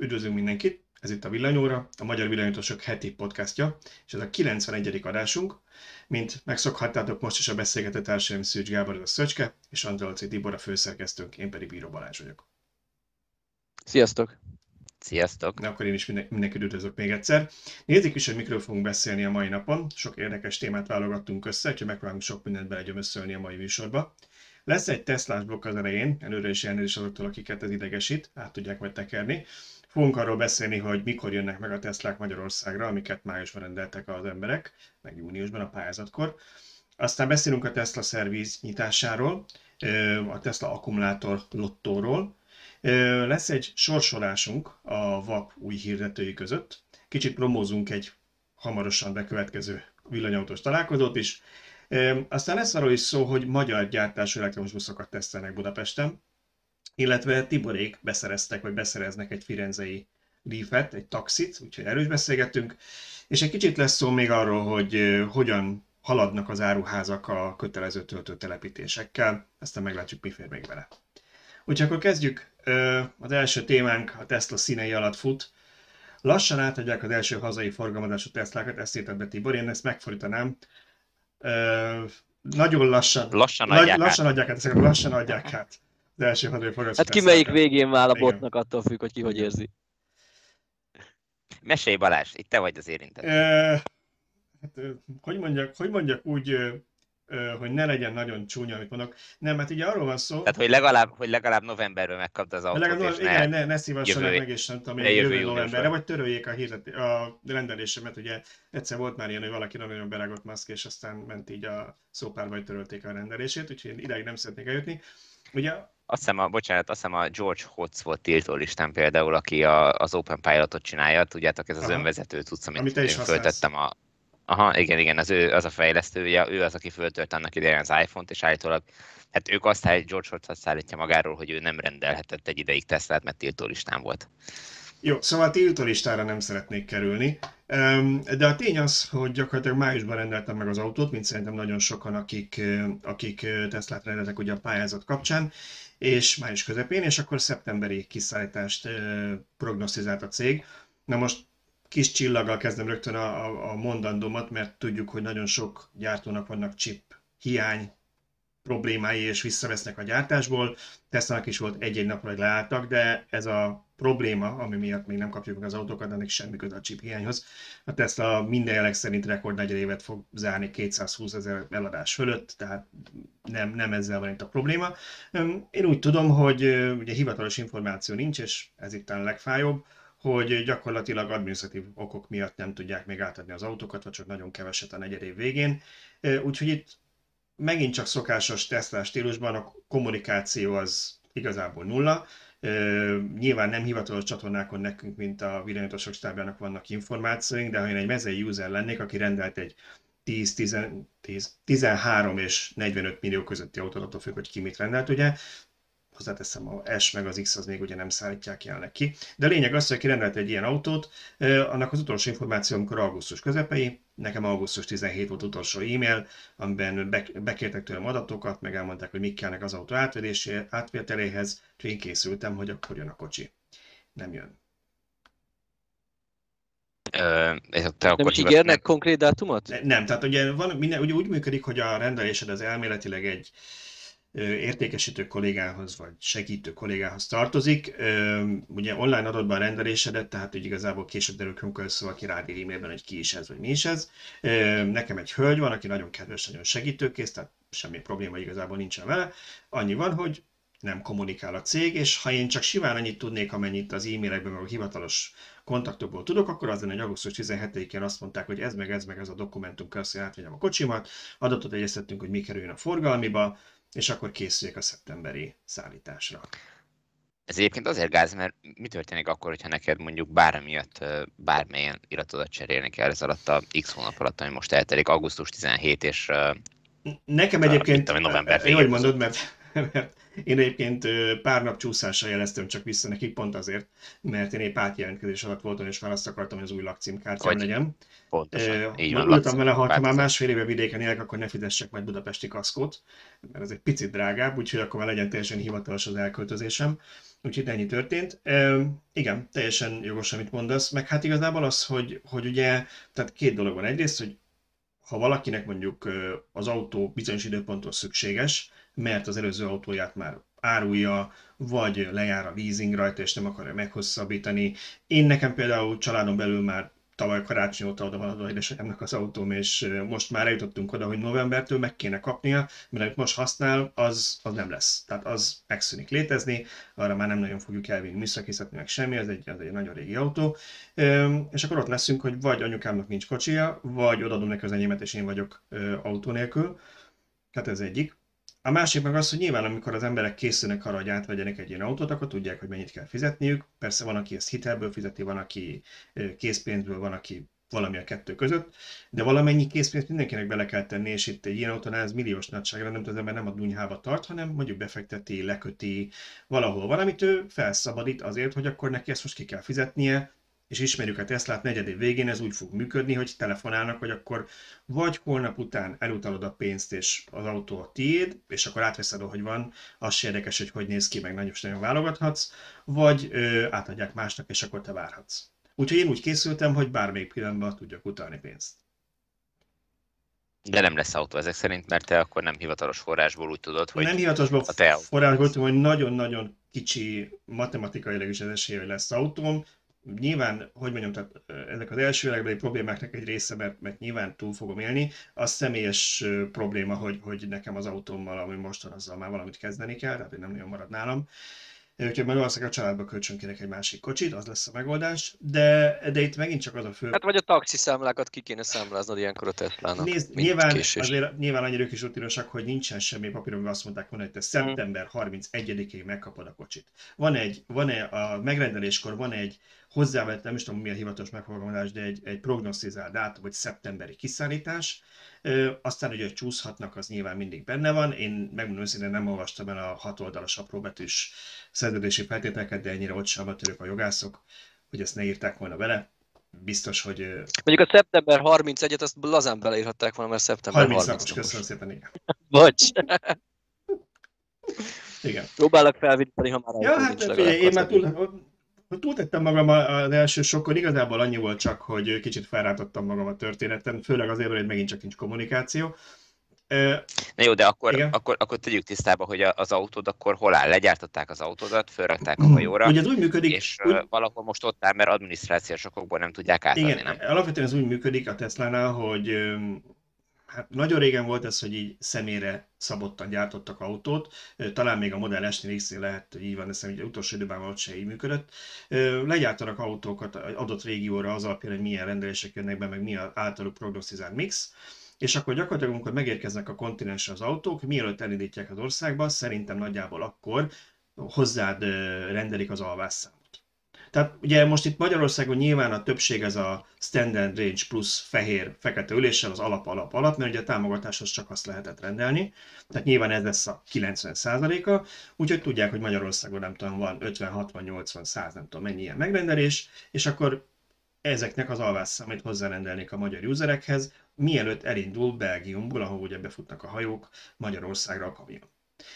Üdvözlünk mindenkit! Ez itt a Villanyóra, a Magyar Villanyotosok heti podcastja, és ez a 91. adásunk. Mint megszokhattátok, most is a beszélgető társaim Szűcs Gábor, a Szöcske, és Androlci Tibor a főszerkesztőnk, én pedig Bíró Balázs vagyok. Sziasztok! Sziasztok! Na, akkor én is minden, mindenkit üdvözlök még egyszer. Nézzük is, hogy mikről fogunk beszélni a mai napon. Sok érdekes témát válogattunk össze, úgyhogy megpróbálunk sok mindent belegyömösszölni a mai műsorba. Lesz egy Teslás blokk az elején, előre is elnézést azoktól, akiket ez idegesít, át tudják majd tekerni. Fogunk arról beszélni, hogy mikor jönnek meg a Teslák Magyarországra, amiket májusban rendeltek az emberek, meg júniusban a pályázatkor. Aztán beszélünk a Tesla szerviz nyitásáról, a Tesla akkumulátor lottóról. Lesz egy sorsolásunk a VAP új hirdetői között. Kicsit promózunk egy hamarosan bekövetkező villanyautós találkozót is. Aztán lesz arról is szó, hogy magyar gyártású elektromos buszokat tesztelnek Budapesten, illetve Tiborék beszereztek, vagy beszereznek egy firenzei Leafet, egy taxit, úgyhogy erős beszélgettünk, és egy kicsit lesz szó még arról, hogy hogyan haladnak az áruházak a kötelező töltőtelepítésekkel, aztán meglátjuk, mi fér még bele. Úgyhogy akkor kezdjük. Az első témánk a Tesla színei alatt fut. Lassan átadják az első hazai forgalmazású Teslákat, ezt írtad be Tibor, én ezt megfordítanám. Nagyon lassan, lassan adják, nagy, lassan adják át, ezeket lassan adják át az első hazai forgalmazású Hát ki melyik végén áll a botnak, attól függ, hogy ki hogy érzi. Mesélj Balázs, itt te vagy az érintett. hát, hogy, mondjak, hogy mondjak úgy, hogy ne legyen nagyon csúnya, amit mondok. Nem, mert ugye arról van szó... Tehát, hogy legalább, hogy legalább novemberben megkapta az autót, legalább, és igen, ne, ne, ne szívassanak meg, és nem tudom, jövő, jövő novemberre, vagy töröljék a, hirdet, a rendelésemet. Ugye egyszer volt már ilyen, hogy valaki nagyon berágott maszk, és aztán ment így a szópárba, hogy törölték a rendelését, úgyhogy én ideig nem szeretnék eljutni. Ugye? Azt hiszem, a, bocsánat, azt hiszem a George Hotz volt tiltó listán például, aki a, az Open Pilotot csinálja, tudjátok, ez az Aha. önvezető tudsz, amit, amit én föltettem a, Aha, igen, igen, az, ő, az a fejlesztője, ő az, aki föltölt annak idején az iPhone-t, és állítólag, hát ők azt állít, George Hotz azt állítja magáról, hogy ő nem rendelhetett egy ideig Teslát, mert tiltó listán volt. Jó, szóval tiltó listára nem szeretnék kerülni, de a tény az, hogy gyakorlatilag májusban rendeltem meg az autót, mint szerintem nagyon sokan, akik, akik Teslát rendeltek ugye a pályázat kapcsán, és május közepén, és akkor szeptemberi kiszállítást prognosztizált a cég. Na most kis csillaggal kezdem rögtön a, a, a mondandómat, mert tudjuk, hogy nagyon sok gyártónak vannak chip hiány problémái, és visszavesznek a gyártásból. Tesla-nak is volt egy-egy napra, hogy leálltak, de ez a probléma, ami miatt még nem kapjuk meg az autókat, ennek semmi köze a chip hiányhoz. A Tesla minden jelek szerint rekord negyed évet fog zárni 220 ezer eladás fölött, tehát nem, nem ezzel van itt a probléma. Én úgy tudom, hogy ugye hivatalos információ nincs, és ez itt a legfájóbb, hogy gyakorlatilag administratív okok miatt nem tudják még átadni az autókat, vagy csak nagyon keveset a negyed év végén. Úgyhogy itt megint csak szokásos Tesla stílusban a kommunikáció az igazából nulla. Nyilván nem hivatalos csatornákon nekünk, mint a villanyotosok stábjának vannak információink, de ha én egy mezei user lennék, aki rendelt egy 10, 10, 10, 13 és 45 millió közötti autót, attól függ, hogy ki mit rendelt, ugye, hozzáteszem, a S meg az X az még ugye nem szállítják jelenleg ki. De a lényeg az, hogy aki rendelt egy ilyen autót, annak az utolsó információ, amikor augusztus közepei, nekem augusztus 17 volt utolsó e-mail, amiben bekértek tőlem adatokat, meg elmondták, hogy mik kellnek az autó átvételéhez, úgyhogy én készültem, hogy akkor jön a kocsi. Nem jön. Ö, te akkor nem ígérnek konkrét dátumot? Nem, tehát ugye, van, minden, ugye úgy működik, hogy a rendelésed az elméletileg egy értékesítő kollégához vagy segítő kollégához tartozik. Ugye online adatban rendelésedet, tehát hogy igazából később derül ki, szóval ki rád e-mailben, hogy ki is ez, vagy mi is ez. Nekem egy hölgy van, aki nagyon kedves, nagyon segítőkész, tehát semmi probléma igazából nincsen vele. Annyi van, hogy nem kommunikál a cég, és ha én csak simán annyit tudnék, amennyit az e-mailekben, meg a hivatalos kontaktokból tudok, akkor az lenne, hogy augusztus 17-én azt mondták, hogy ez meg ez meg ez a dokumentum kell, hogy átvegyem a kocsimat, adatot egyeztettünk, hogy mi kerüljön a forgalmiba, és akkor készüljek a szeptemberi szállításra. Ez egyébként azért gáz, mert mi történik akkor, hogyha neked mondjuk bármi miatt bármilyen iratodat cserélni kell ez alatt a X hónap alatt, ami most eltelik, augusztus 17 és Nekem egyébként, a, november jó, hogy mondod, mert, mert én egyébként pár nap csúszással jeleztem csak vissza nekik, pont azért, mert én épp átjelentkezés alatt voltam, és választ akartam, hogy az új lakcímkártyám legyen. Pontosan, így van. Ültem vele, ha már másfél éve vidéken élek, akkor ne fizessek majd budapesti kaszkót, mert ez egy picit drágább, úgyhogy akkor már legyen teljesen hivatalos az elköltözésem. Úgyhogy ennyi történt. E, igen, teljesen jogos, amit mondasz, meg hát igazából az, hogy, hogy ugye, tehát két dolog van. Egyrészt, hogy ha valakinek mondjuk az autó bizonyos időponton szükséges, mert az előző autóját már árulja, vagy lejár a leasing rajta, és nem akarja meghosszabbítani. Én nekem például családon belül már tavaly karácsony óta oda van adva az autóm, és most már eljutottunk oda, hogy novembertől meg kéne kapnia, mert amit most használ, az, az nem lesz. Tehát az megszűnik létezni, arra már nem nagyon fogjuk elvinni műszakészetni, meg semmi, ez egy, ez egy nagyon régi autó. És akkor ott leszünk, hogy vagy anyukámnak nincs kocsia, vagy odaadom neki az enyémet, és én vagyok autó nélkül. Hát ez egyik. A másik meg az, hogy nyilván amikor az emberek készülnek arra, hogy átvegyenek egy ilyen autót, akkor tudják, hogy mennyit kell fizetniük. Persze van, aki ezt hitelből fizeti, van, aki készpénzből, van, aki valami a kettő között, de valamennyi készpénzt mindenkinek bele kell tenni, és itt egy ilyen autónál ez milliós nagyságra, nem az ember nem a dunyhába tart, hanem mondjuk befekteti, leköti valahol valamit, ő felszabadít azért, hogy akkor neki ezt most ki kell fizetnie, és ismerjük a Teslát, negyedév végén ez úgy fog működni, hogy telefonálnak, hogy akkor vagy holnap után elutalod a pénzt, és az autó a tiéd, és akkor átveszed, hogy van, az se érdekes, hogy hogy néz ki, meg nagyon nagyon válogathatsz, vagy ö, átadják másnak, és akkor te várhatsz. Úgyhogy én úgy készültem, hogy bármelyik pillanatban tudjak utalni pénzt. De nem lesz autó ezek szerint, mert te akkor nem hivatalos forrásból úgy tudod, hogy Nem hivatalos a te forrásból tudom, hogy nagyon-nagyon kicsi matematikailag is az esély, hogy lesz autóm nyilván, hogy mondjam, tehát ezek az első világbeli problémáknak egy része, mert, mert nyilván túl fogom élni, az személyes probléma, hogy, hogy nekem az autómmal, ami most van, azzal már valamit kezdeni kell, tehát nem nagyon marad nálam. Úgyhogy majd valószínűleg a családba kölcsönkérek egy másik kocsit, az lesz a megoldás, de, de itt megint csak az a fő... Hát vagy a taxi számlákat ki kéne számláznod ilyenkor a Tesla-nak. Nézd, nyilván, azért, nyilván annyira ők is rutinosak, hogy nincsen semmi papír, amivel azt mondták volna, hogy te szeptember 31-ig megkapod a kocsit. Van egy, van egy, a megrendeléskor van egy hozzávett, nem is tudom mi a hivatalos megfogalmazás, de egy, egy prognosztizált dátum, vagy szeptemberi kiszállítás. Ö, aztán, hogy csúszhatnak, az nyilván mindig benne van. Én megmondom őszintén nem olvastam el a hat oldalas apróbetűs szerződési feltételeket, de ennyire ott sem a jogászok, hogy ezt ne írták volna bele. Biztos, hogy... Mondjuk a szeptember 31-et azt lazán beleírhatták volna, mert szeptember 30 napos. Köszönöm szépen, igen. Bocs. igen. Próbálok felvittani, ha már Ja, hát figyelj, én már túl, túltettem magam az első sokkon, igazából annyi volt csak, hogy kicsit felrátottam magam a történeten, főleg azért, mert megint csak nincs kommunikáció. Na jó, de akkor, akkor, akkor tegyük tisztába, hogy az autód akkor hol áll? Legyártották az autódat, fölrakták a hajóra, Ugye ez úgy működik, és úgy... valahol most ott áll, mert adminisztrációs okokból nem tudják átadni, Igen, nem? alapvetően ez úgy működik a Tesla-nál, hogy hát nagyon régen volt ez, hogy így személyre szabottan gyártottak autót, talán még a Model S-nél is lehet, hogy így van, de szerintem utolsó időben ott se így működött. Legyártanak autókat adott régióra az alapján, hogy milyen rendelések jönnek be, meg mi az általuk prognosztizált mix, és akkor gyakorlatilag, amikor megérkeznek a kontinensre az autók, mielőtt elindítják az országba, szerintem nagyjából akkor hozzád rendelik az alvásszám. Tehát ugye most itt Magyarországon nyilván a többség ez a standard range plusz fehér, fekete üléssel az alap, alap, alap, mert ugye a támogatáshoz csak azt lehetett rendelni. Tehát nyilván ez lesz a 90%-a, úgyhogy tudják, hogy Magyarországon nem tudom, van 50, 60, 80, 100, nem tudom mennyi ilyen megrendelés, és akkor ezeknek az alvásszámait hozzárendelnék a magyar userekhez, mielőtt elindul Belgiumból, ahol ugye befutnak a hajók, Magyarországra a kamion.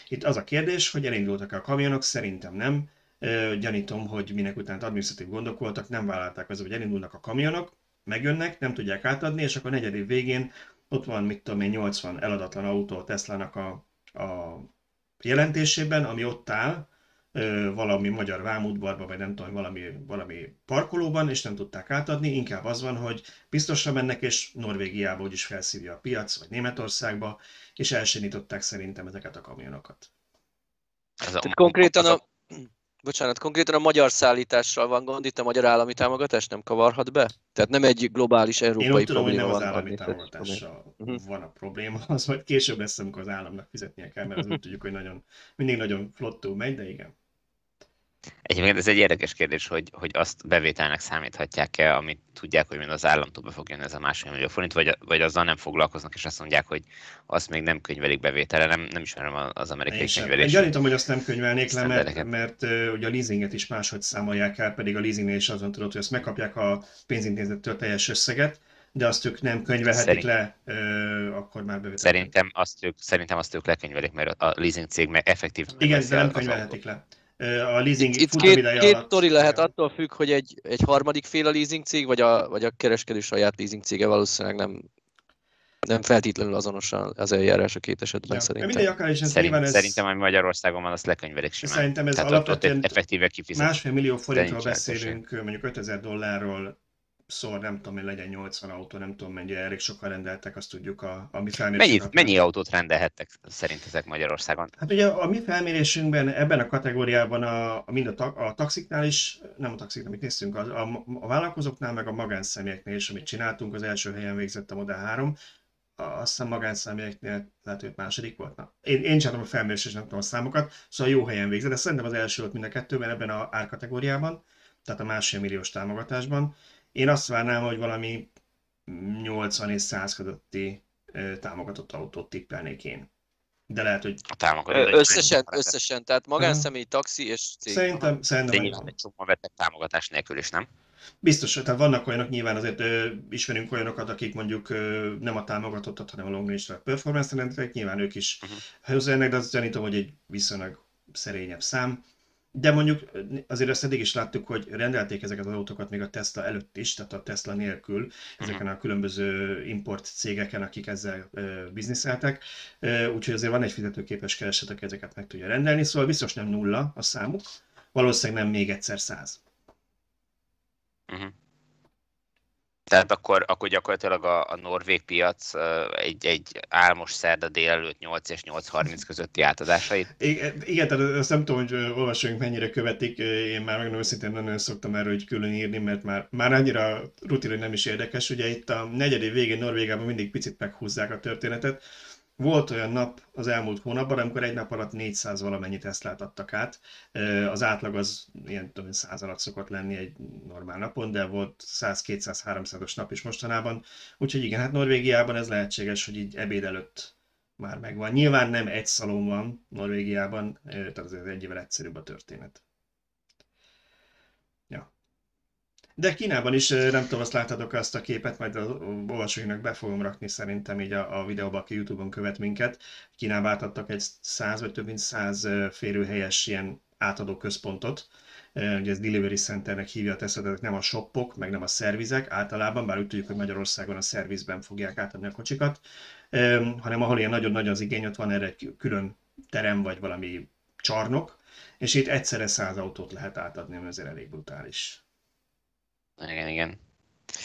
Itt az a kérdés, hogy elindultak-e a kamionok, szerintem nem, Gyanítom, hogy minek után adminisztratív gondok voltak, nem vállalták az, hogy elindulnak a kamionok, megjönnek, nem tudják átadni, és akkor negyed végén ott van, mit tudom én, 80 eladatlan autó Tesla-nak a, a jelentésében, ami ott áll, valami magyar vámútbarban, vagy nem tudom, valami, valami parkolóban, és nem tudták átadni, inkább az van, hogy biztosra mennek, és Norvégiába úgyis felszívja a piac, vagy Németországba, és elsenították szerintem ezeket a kamionokat. Ez a, Tehát konkrétan a, Bocsánat, konkrétan a magyar szállítással van gond, itt a magyar állami támogatás nem kavarhat be? Tehát nem egy globális európai Én úgy tudom, hogy nem az állami támogatással uh-huh. van a probléma, az majd később lesz, amikor az államnak fizetnie kell, mert az úgy tudjuk, hogy nagyon, mindig nagyon flottú megy, de igen. Egyébként ez egy érdekes kérdés, hogy, hogy azt bevételnek számíthatják-e, amit tudják, hogy mind az államtól be fog jönni ez a másfél millió forint, vagy, vagy azzal nem foglalkoznak, és azt mondják, hogy azt még nem könyvelik bevétele, nem, nem ismerem az amerikai könyvelést. Én gyanítom, hogy azt nem könyvelnék le, mert, mert uh, ugye a leasinget is máshogy számolják el, pedig a leasingnél is azon tudod, hogy azt megkapják a pénzintézettől teljes összeget, de azt ők nem könyvelhetik Szerint... le, ö, akkor már bevétel. Szerintem azt, ők, szerintem azt ők lekönyvelik, mert a leasing cég meg effektív. Igen, de nem könyvelhetik le. A leasing itt, itt két, két alatt... lehet attól függ, hogy egy, egy harmadik fél a leasing cég, vagy a, vagy a kereskedő saját leasing cége valószínűleg nem, nem feltétlenül azonosan az eljárás a két esetben ja. szerintem. Mindegy, akár is ez Szerint, ez... Szerintem, ami Magyarországon van, azt lekönyvelik simán. Szerintem ez alapvetően effektíve kifizet. Másfél millió forintról beszélünk, mondjuk 5000 dollárról szor, nem tudom, hogy legyen 80 autó, nem tudom mennyire, elég sokan rendeltek, azt tudjuk a, a mi felmérésünkben. Mennyi, mennyi autót rendelhettek szerintetek Magyarországon? Hát ugye a mi felmérésünkben ebben a kategóriában a, a mind a, ta, a taxiknál is, nem a taxiknál, amit néztünk, a, a, a vállalkozóknál, meg a magánszemélyeknél is, amit csináltunk, az első helyen végzett a Model 3, azt hiszem magánszemélyeknél lehet, hogy második volt. Na, én, én csináltam a felmérés, és nem tudom a számokat, szóval jó helyen végzett, de szerintem az első volt mind a kettőben ebben a árkategóriában, tehát a másfél milliós támogatásban. Én azt várnám, hogy valami 80 és 100 közötti támogatott autót tippelnék én. De lehet, hogy... A támogató. Összesen, összesen, tehát magánszemély, taxi és cég. Szerintem, szerintem. Nyilván egy csomó vettek támogatás nélkül is, nem? Biztos, tehát vannak olyanok, nyilván azért ö, ismerünk olyanokat, akik mondjuk ö, nem a támogatottat, hanem a long range performance rendeltek, nyilván ők is uh-huh. hozzájönnek, de azt gyanítom, hogy egy viszonylag szerényebb szám. De mondjuk azért ezt eddig is láttuk, hogy rendelték ezeket az autókat még a Tesla előtt is, tehát a Tesla nélkül, uh-huh. ezeken a különböző import cégeken, akik ezzel uh, bizniszeltek. Uh, úgyhogy azért van egy fizetőképes kereset, aki ezeket meg tudja rendelni, szóval biztos nem nulla a számuk, valószínűleg nem még egyszer száz. Uh-huh. Tehát akkor, akkor gyakorlatilag a, a norvég piac egy, egy álmos szerda délelőtt 8 és 8.30 közötti átadásait. Igen, tehát azt nem tudom, hogy olvasóink mennyire követik, én már megmondom őszintén nagyon szoktam erről hogy külön írni, mert már, már annyira rutin, hogy nem is érdekes. Ugye itt a negyedév végén Norvégában mindig picit meghúzzák a történetet, volt olyan nap az elmúlt hónapban, amikor egy nap alatt 400 valamennyi Teslát adtak át. Az átlag az ilyen tudom, 100 alatt szokott lenni egy normál napon, de volt 100-200-300-os nap is mostanában. Úgyhogy igen, hát Norvégiában ez lehetséges, hogy így ebéd előtt már megvan. Nyilván nem egy szalon van Norvégiában, tehát azért egy évvel egyszerűbb a történet. De Kínában is, nem tudom, azt láthatok azt a képet, majd az olvasóinak be fogom rakni szerintem így a, a videóba, aki Youtube-on követ minket. Kínában átadtak egy 100 vagy több mint 100 férőhelyes ilyen átadó központot, ugye ez Delivery Centernek hívja a teszetet, nem a shopok, meg nem a szervizek általában, bár úgy tudjuk, hogy Magyarországon a szervizben fogják átadni a kocsikat, hanem ahol ilyen nagyon nagy az igény, ott van erre egy külön terem, vagy valami csarnok, és itt egyszerre száz autót lehet átadni, ami azért elég brutális. Igen, igen.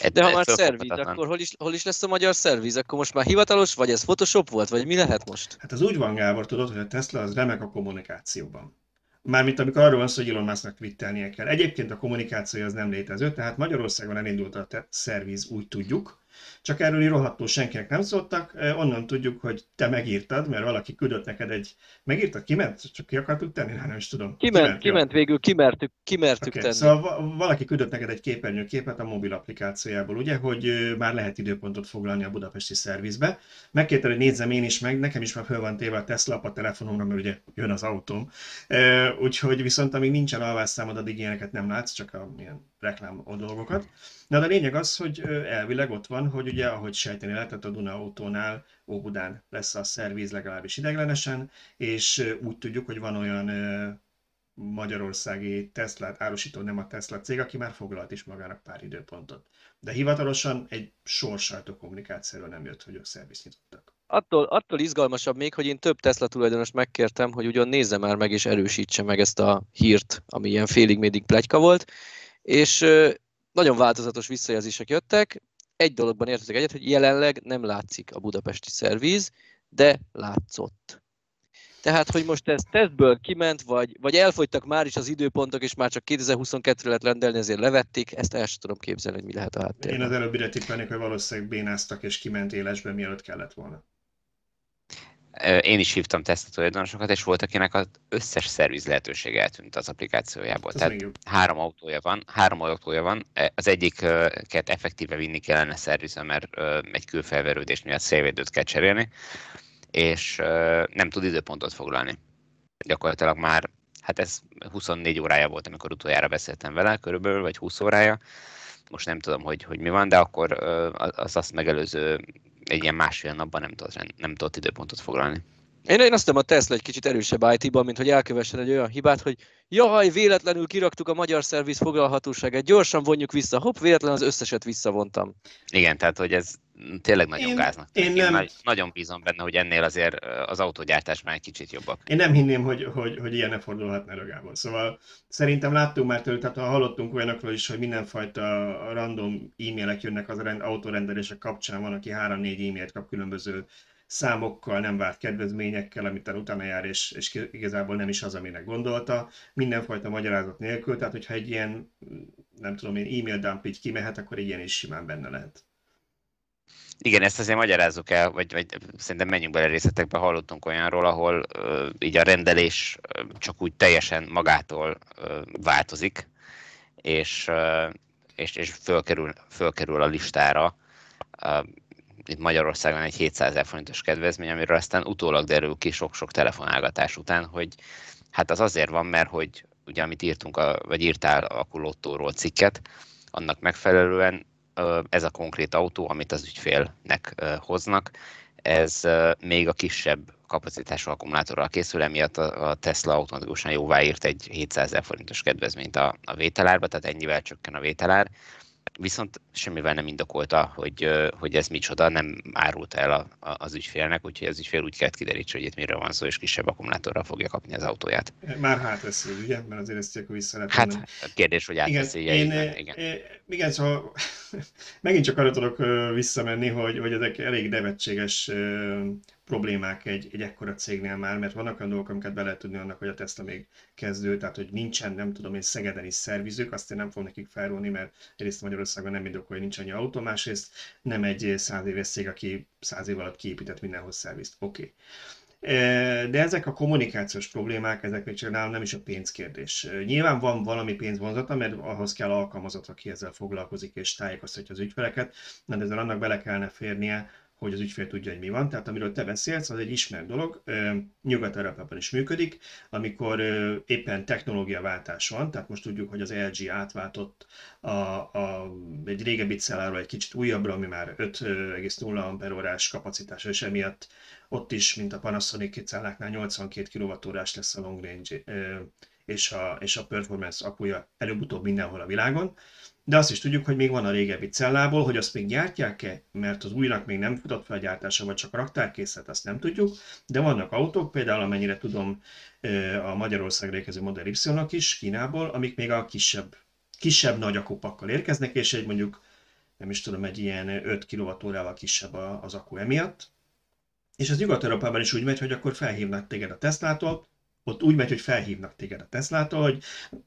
Ed, De ha már szerviz, akkor hol is, hol is lesz a magyar szerviz? Akkor most már hivatalos, vagy ez Photoshop volt, vagy mi lehet most? Hát az úgy van, Gábor, tudod, hogy a Tesla az remek a kommunikációban. Mármint amikor arról van szó, hogy Elon Musknak twittelnie kell. Egyébként a kommunikáció az nem létező, tehát Magyarországon elindult a szerviz, úgy tudjuk, csak erről rohadtul senkinek nem szóltak, onnan tudjuk, hogy te megírtad, mert valaki küldött neked egy... Megírtad? Kiment? Csak ki akartuk tenni? Hát nem is tudom. Kiment, kiment, kiment végül, kimertük, kimertük okay. tenni. Szóval valaki küldött neked egy képernyőképet a mobil applikációjából, ugye, hogy már lehet időpontot foglalni a budapesti szervizbe. Megkérted, hogy nézzem én is meg, nekem is már föl van téve a Tesla a telefonomra, mert ugye jön az autóm. Úgyhogy viszont amíg nincsen alvásszámod, addig ilyeneket nem látsz, csak a ilyen reklám dolgokat. Na de a lényeg az, hogy elvileg ott van, hogy ugye, ahogy sejteni lehetett, a Duna autónál Óbudán lesz a szerviz legalábbis ideglenesen, és úgy tudjuk, hogy van olyan magyarországi Teslát árusító, nem a Tesla cég, aki már foglalt is magának pár időpontot. De hivatalosan egy sors sajtókommunikációról nem jött, hogy ők szervizt nyitottak. Attól, attól izgalmasabb még, hogy én több Tesla tulajdonos megkértem, hogy ugyan nézze már meg és erősítse meg ezt a hírt, ami ilyen félig médig plegyka volt, és nagyon változatos visszajelzések jöttek. Egy dologban értetek egyet, hogy jelenleg nem látszik a budapesti szervíz, de látszott. Tehát, hogy most ez tesztből kiment, vagy, vagy elfogytak már is az időpontok, és már csak 2022-re lehet rendelni, ezért levették, ezt el sem tudom képzelni, hogy mi lehet a háttérben. Én az előbb tippelnék, hogy valószínűleg bénáztak és kiment élesbe, mielőtt kellett volna. Én is hívtam teszt tulajdonosokat, és volt, akinek az összes szerviz lehetőség eltűnt az applikációjából. Ez Tehát három autója van, három autója van, az egyiket effektíve vinni kellene szervizre, mert egy külfelverődés miatt szélvédőt kell cserélni, és nem tud időpontot foglalni. Gyakorlatilag már, hát ez 24 órája volt, amikor utoljára beszéltem vele, körülbelül, vagy 20 órája, most nem tudom, hogy, hogy mi van, de akkor az azt megelőző egy ilyen másfél napban nem tudott, nem tudott időpontot foglalni. Én, én azt a Tesla egy kicsit erősebb IT-ban, mint hogy elkövessen egy olyan hibát, hogy jaj, véletlenül kiraktuk a magyar szerviz foglalhatóságát, gyorsan vonjuk vissza, hopp, véletlenül az összeset visszavontam. Igen, tehát hogy ez tényleg nagyon én, gáznak. Én, én nem... Nagy, nagyon bízom benne, hogy ennél azért az autógyártás már egy kicsit jobbak. Én nem hinném, hogy, hogy, hogy ilyen ne fordulhatna Rögából. Szóval szerintem láttunk már tőle, tehát hallottunk olyanokról is, hogy mindenfajta random e-mailek jönnek az autórendelések kapcsán, van, aki 3-4 e-mailt kap különböző számokkal, nem várt kedvezményekkel, amit utána jár, és, és igazából nem is az, aminek gondolta, mindenfajta magyarázat nélkül, tehát hogyha egy ilyen, nem tudom én, e-mail dump így kimehet, akkor ilyen is simán benne lehet. Igen, ezt azért magyarázzuk el, vagy, vagy szerintem menjünk bele részletekbe, hallottunk olyanról, ahol uh, így a rendelés csak úgy teljesen magától uh, változik, és, uh, és, és fölkerül, fölkerül a listára. Itt Magyarországon egy 700 ezer forintos kedvezmény, amiről aztán utólag derül ki sok-sok telefonálgatás után, hogy hát az azért van, mert hogy ugye amit írtunk, a, vagy írtál a kulottóról cikket, annak megfelelően ez a konkrét autó, amit az ügyfélnek hoznak, ez még a kisebb kapacitású akkumulátorral készül, emiatt a Tesla automatikusan jóváírt egy 700 ezer forintos kedvezményt a, a vételárba, tehát ennyivel csökken a vételár viszont semmivel nem indokolta, hogy, hogy ez micsoda, nem árult el a, a, az ügyfélnek, úgyhogy az ügyfél úgy kellett kiderítse, hogy itt miről van szó, és kisebb akkumulátorral fogja kapni az autóját. Már hátveszi, ugye? Mert azért ezt akkor vissza lehet Hát a kérdés, hogy átveszi. Igen, én, igen. igen. igen, szóval megint csak arra tudok visszamenni, hogy, hogy ezek elég nevetséges problémák egy, egy ekkora cégnél már, mert vannak olyan dolgok, amiket be lehet tudni annak, hogy a Tesla még kezdő, tehát hogy nincsen, nem tudom én, Szegeden is szervizük, azt én nem fogom nekik felrólni, mert egyrészt Magyarországon nem indok, hogy nincs annyi autó, másrészt nem egy száz éves cég, aki száz év alatt kiépített mindenhoz szervizt. Oké. Okay. De ezek a kommunikációs problémák, ezek még csak nálam nem is a pénzkérdés. Nyilván van valami pénzvonzata, mert ahhoz kell alkalmazott, aki ezzel foglalkozik és tájékoztatja az ügyfeleket, de ezzel annak bele kellene férnie, hogy az ügyfél tudja, hogy mi van. Tehát amiről te beszélsz, az egy ismert dolog, Nyugat-Európában is működik, amikor éppen technológiaváltás van, tehát most tudjuk, hogy az LG átváltott a, a, egy régebbi celláról egy kicsit újabbra, ami már 5,0 órás kapacitás, és emiatt ott is, mint a Panasonic celláknál 82 kWh lesz a long range és a, és a performance akkuja előbb-utóbb mindenhol a világon. De azt is tudjuk, hogy még van a régebbi cellából, hogy azt még gyártják-e, mert az újnak még nem futott fel a gyártása, vagy csak raktárkészlet, azt nem tudjuk. De vannak autók, például amennyire tudom a Magyarországra érkező Model y is Kínából, amik még a kisebb, kisebb nagy akupakkal érkeznek, és egy mondjuk nem is tudom, egy ilyen 5 kWh-val kisebb az akku emiatt. És az Nyugat-Európában is úgy megy, hogy akkor felhívnak téged a Teslától, ott úgy megy, hogy felhívnak téged a Teslától, hogy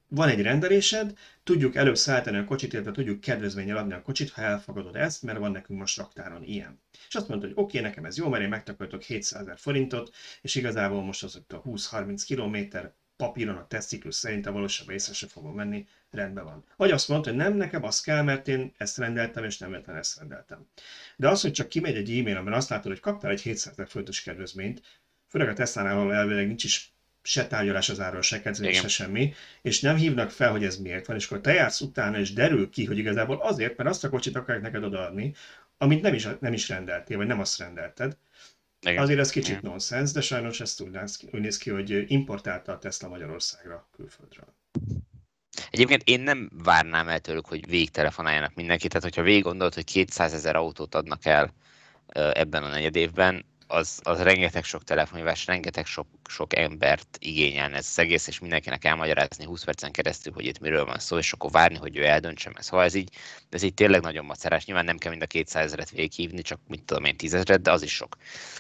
van egy rendelésed, tudjuk előbb szállítani a kocsit, illetve tudjuk kedvezménnyel adni a kocsit, ha elfogadod ezt, mert van nekünk most raktáron ilyen. És azt mondta, hogy oké, okay, nekem ez jó, mert én megtakarítok 700 ezer forintot, és igazából most az a 20-30 km papíron a tesztciklus szerint a valóságban észre sem fogom menni, rendben van. Vagy azt mondta, hogy nem, nekem az kell, mert én ezt rendeltem, és nem vettem ezt rendeltem. De az, hogy csak kimegy egy e-mail, amiben azt látod, hogy kaptál egy 700 ezer forintos kedvezményt, főleg a Tesla-nál elvileg nincs is se tárgyalás az árról, se kedvezés, se semmi, és nem hívnak fel, hogy ez miért van, és akkor te jársz utána, és derül ki, hogy igazából azért, mert azt a kocsit akarják neked odaadni, amit nem is, nem is rendeltél, vagy nem azt rendelted. Igen. Azért ez kicsit Igen. nonsens, de sajnos ezt úgy úgy néz ki, hogy importálta a Tesla Magyarországra külföldről. Egyébként én nem várnám el tőlük, hogy végtelefonáljanak mindenki, tehát hogyha végig gondolod, hogy 200 ezer autót adnak el ebben a negyed évben, az, az rengeteg sok telefonhívás, rengeteg sok, sok embert igényelne ez az egész, és mindenkinek elmagyarázni 20 percen keresztül, hogy itt miről van szó, és akkor várni, hogy ő eldöntse ezt. Ha ez így, ez így tényleg nagyon macerás. Nyilván nem kell mind a 200 ezeret végighívni, csak mit tudom én, 10 ezeret, de az is sok.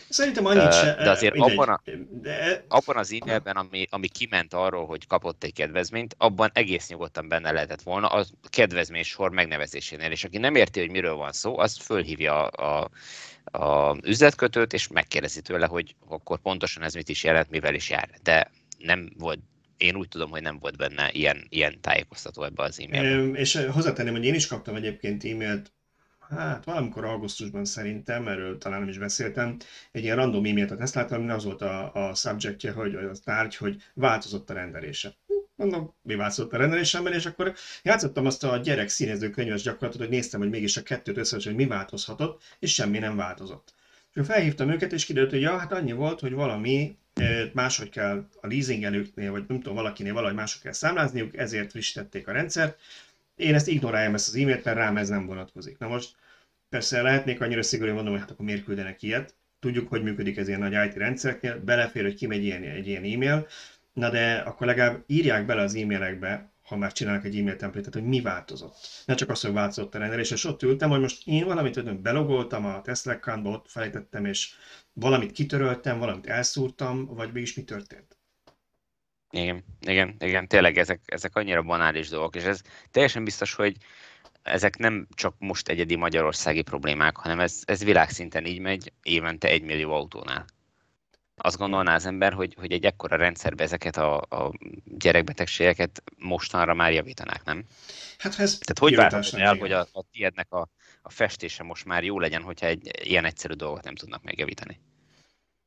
Szerintem annyit se. De azért abban, a, de... abban az e-mailben, ami, ami kiment arról, hogy kapott egy kedvezményt, abban egész nyugodtan benne lehetett volna a kedvezmény sor megnevezésénél, és aki nem érti, hogy miről van szó, azt fölhívja a, a a üzletkötőt, és megkérdezi tőle, hogy akkor pontosan ez mit is jelent, mivel is jár. De nem volt én úgy tudom, hogy nem volt benne ilyen, ilyen tájékoztató ebbe az e-mailben. És hozzátenném, hogy én is kaptam egyébként e-mailt, hát valamikor augusztusban szerintem, erről talán nem is beszéltem, egy ilyen random e-mailt a Teslától, az volt a, a subjectje, hogy a tárgy, hogy változott a rendelése mondom, mi változott a rendelésemben, és akkor játszottam azt a gyerek színező könyves gyakorlatot, hogy néztem, hogy mégis a kettőt össze, hogy mi változhatott, és semmi nem változott. És felhívtam őket, és kiderült, hogy ja, hát annyi volt, hogy valami máshogy kell a leasingelőknél, vagy nem tudom, valakinél valahogy máshogy kell számlázniuk, ezért frissítették a rendszert. Én ezt ignoráljam ezt az e-mailt, mert rám ez nem vonatkozik. Na most persze lehetnék annyira szigorúan mondom, hogy hát akkor miért küldenek ilyet. Tudjuk, hogy működik ez ilyen nagy IT rendszereknél, belefér, hogy kimegy ilyen, egy ilyen e-mail, na de akkor legalább írják bele az e-mailekbe, ha már csinálnak egy e-mail templétet, hogy mi változott. Ne csak az, hogy változott a rendelés, és ott ültem, hogy most én valamit hogy belogoltam a Tesla accountba, ott felejtettem, és valamit kitöröltem, valamit elszúrtam, vagy mégis mi történt. Igen, igen, igen, tényleg ezek, ezek annyira banális dolgok, és ez teljesen biztos, hogy ezek nem csak most egyedi magyarországi problémák, hanem ez, ez világszinten így megy évente egy millió autónál azt gondolná az ember, hogy, hogy egy ekkora rendszerbe ezeket a, a gyerekbetegségeket mostanra már javítanák, nem? Hát ez Tehát hogy várhatod el, hogy a, a tiédnek a, a festése most már jó legyen, hogyha egy ilyen egyszerű dolgot nem tudnak megjavítani?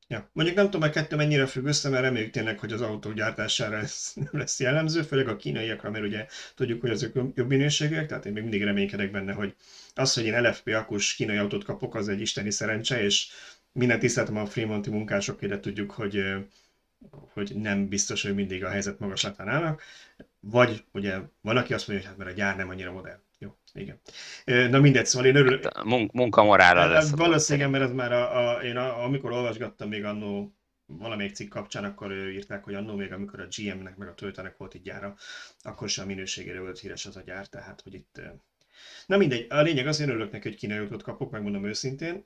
Ja. Mondjuk nem tudom, hogy kettő mennyire függ össze, mert reméljük tényleg, hogy az autó gyártására ez nem lesz jellemző, főleg a kínaiakra, mert ugye tudjuk, hogy azok jobb minőségűek, tehát én még mindig reménykedek benne, hogy az, hogy én LFP akus kínai autót kapok, az egy isteni szerencse, és minden tiszteltem a Fremonti munkásokért, tudjuk, hogy, hogy nem biztos, hogy mindig a helyzet magaslatán állnak. Vagy ugye van, aki azt mondja, hogy hát mert a gyár nem annyira modern. Jó, igen. Na mindegy, szóval én örülök. Hát a munkamorára hát, lesz. Valószínűleg, mert ez már a, a, én a, amikor olvasgattam még annó valamelyik cikk kapcsán, akkor írták, hogy annó még amikor a GM-nek meg a toyota volt itt gyára, akkor sem a minőségére volt híres az a gyár, tehát hogy itt... Na mindegy, a lényeg az, én örülök neki, hogy kínai kapok, megmondom őszintén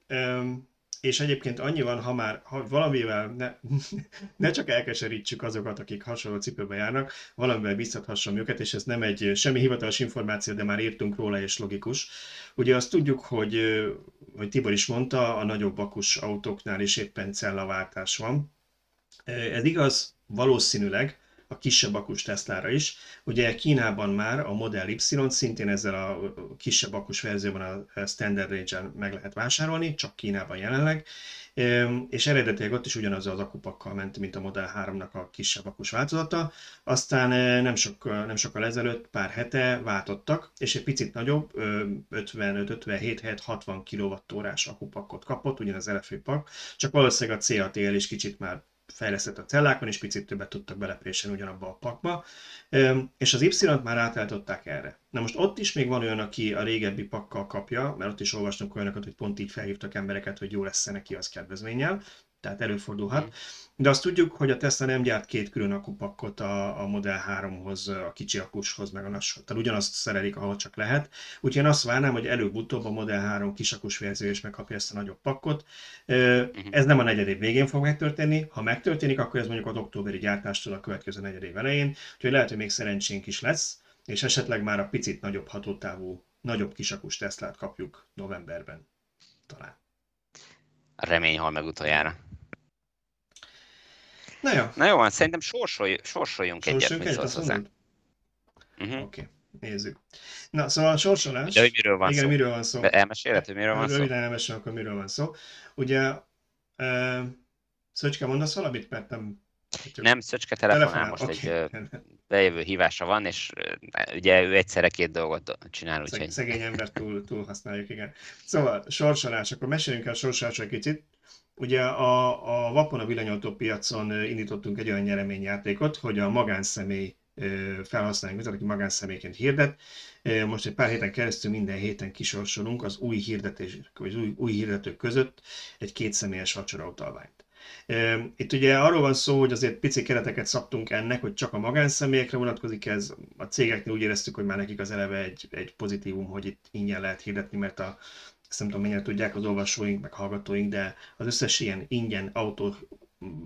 és egyébként annyi van, ha már ha valamivel ne, ne csak elkeserítsük azokat, akik hasonló cipőbe járnak, valamivel biztathassam őket, és ez nem egy semmi hivatalos információ, de már írtunk róla, és logikus. Ugye azt tudjuk, hogy, hogy Tibor is mondta, a nagyobb akus autóknál is éppen cellaváltás van. Ez igaz valószínűleg, a kisebb akus Teslára is. Ugye Kínában már a Model Y szintén ezzel a kisebb akus verzióban a Standard Range-en meg lehet vásárolni, csak Kínában jelenleg, és eredetileg ott is ugyanaz az akupakkal ment, mint a Model 3-nak a kisebb akus változata. Aztán nem, sok, nem sokkal ezelőtt, pár hete váltottak, és egy picit nagyobb, 55-57-60 kWh-s akupakot kapott, ugyanaz LFP pak, csak valószínűleg a CATL is kicsit már fejlesztett a cellákon, és picit többet tudtak belepréselni ugyanabba a pakba, és az Y-t már átállították erre. Na most ott is még van olyan, aki a régebbi pakkal kapja, mert ott is olvastunk olyanokat, hogy pont így felhívtak embereket, hogy jó lesz neki az kedvezménnyel, tehát előfordulhat. De azt tudjuk, hogy a Tesla nem gyárt két külön akupakkot a, a Model 3-hoz, a kicsi akushoz, meg a nagy Tehát ugyanazt szerelik, ahol csak lehet. Úgyhogy én azt várnám, hogy előbb-utóbb a Model 3 kisakus verzió is megkapja ezt a nagyobb pakkot. Mhm. Ez nem a negyed év végén fog megtörténni. Ha megtörténik, akkor ez mondjuk az októberi gyártástól a következő negyed év elején. Úgyhogy lehet, hogy még szerencsénk is lesz, és esetleg már a picit nagyobb hatótávú, nagyobb kisakus Teslát kapjuk novemberben. Talán. Remény hal meg utoljára. Na jó. Na jó, van, szerintem sorsolj, sorsoljunk egyet, mit szólsz hozzá. Uh-huh. Oké, okay, nézzük. Na, szóval a sorsolás... Ugye, hogy miről van igen, szó? miről van szó? Elmeséled, hogy miről van szó? Röviden elmesélem, akkor miről van szó. Ugye, uh, Szöcske, mondasz valamit, mert nem... Nem, Szöcske telefonál, most okay. egy bejövő hívása van, és ugye ő egyszerre két dolgot csinál, úgyhogy... Szegény ember túl, túl használjuk, igen. Szóval, sorsolás, akkor meséljünk el sorsolásra egy kicsit. Ugye a, a Vapon a villanyautó piacon indítottunk egy olyan nyereményjátékot, hogy a magánszemély felhasználóink aki magánszemélyként hirdet. Most egy pár héten keresztül minden héten kisorsolunk az új hirdetés, vagy új, új hirdetők között egy kétszemélyes vacsorautalványt. Itt ugye arról van szó, hogy azért pici kereteket szabtunk ennek, hogy csak a magánszemélyekre vonatkozik ez. A cégeknél úgy éreztük, hogy már nekik az eleve egy, egy pozitívum, hogy itt ingyen lehet hirdetni, mert a ezt nem tudom mennyire tudják az olvasóink, meg hallgatóink, de az összes ilyen ingyen autó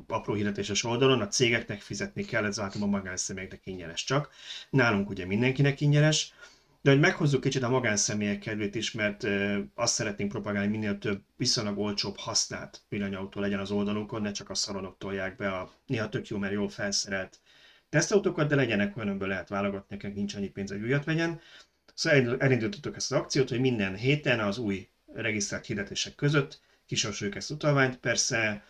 apró hirdetéses oldalon a cégeknek fizetni kell, ez általában a magánszemélyeknek ingyenes csak. Nálunk ugye mindenkinek ingyenes, de hogy meghozzuk kicsit a magánszemélyek kedvét is, mert azt szeretnénk propagálni, minél több viszonylag olcsóbb használt villanyautó legyen az oldalunkon, ne csak a szalonok tolják be a néha tök jó, mert jól felszerelt tesztautókat, de legyenek olyan, amiből lehet válogatni, nekünk nincs annyi pénz, hogy újat vegyen. Szóval elindítottuk ezt az akciót, hogy minden héten az új regisztrált hirdetések között kisorsoljuk ezt utalványt. Persze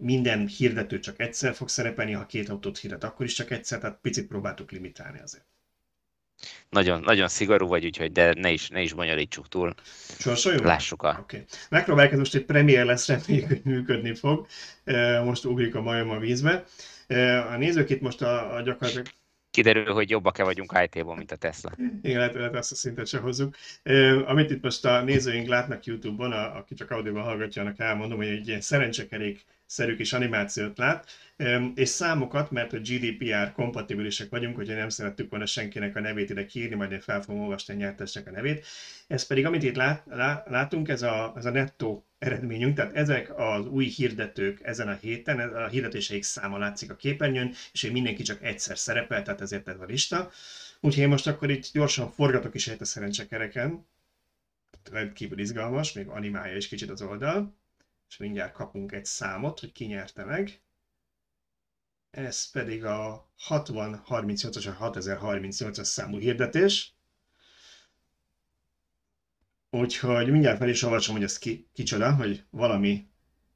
minden hirdető csak egyszer fog szerepelni, ha két autót hirdet, akkor is csak egyszer, tehát picit próbáltuk limitálni azért. nagyon, nagyon szigorú vagy, úgyhogy de ne is, ne is bonyolítsuk túl. Sorsoljunk? Lássuk a... Okay. Megpróbáljuk, most egy premier lesz, reméljük, hogy működni fog. Most ugrik a majom a vízbe. A nézők itt most a, a gyakorlatilag kiderül, hogy jobbak-e vagyunk IT-ban, mint a Tesla. Igen, lehet, lehet ezt a szintet se hozzuk. Amit itt most a nézőink látnak YouTube-on, aki csak audio hallgatja, annak elmondom, hogy egy ilyen szerencsekerék szerű kis animációt lát, és számokat, mert a GDPR kompatibilisek vagyunk, hogyha nem szerettük volna senkinek a nevét ide kiírni, majd én fel fogom olvasni a nyertesnek a nevét. Ez pedig, amit itt lát, látunk, ez a, ez a nettó eredményünk, tehát ezek az új hirdetők ezen a héten, a hirdetéseik száma látszik a képernyőn, és hogy mindenki csak egyszer szerepel, tehát ezért ez a lista. Úgyhogy én most akkor itt gyorsan forgatok is egy a szerencsekereken, rendkívül izgalmas, még animálja is kicsit az oldal, és mindjárt kapunk egy számot, hogy ki nyerte meg. Ez pedig a 6038-as, a 6038-as számú hirdetés. Úgyhogy mindjárt fel is olvasom, hogy ez ki, kicsoda, hogy valami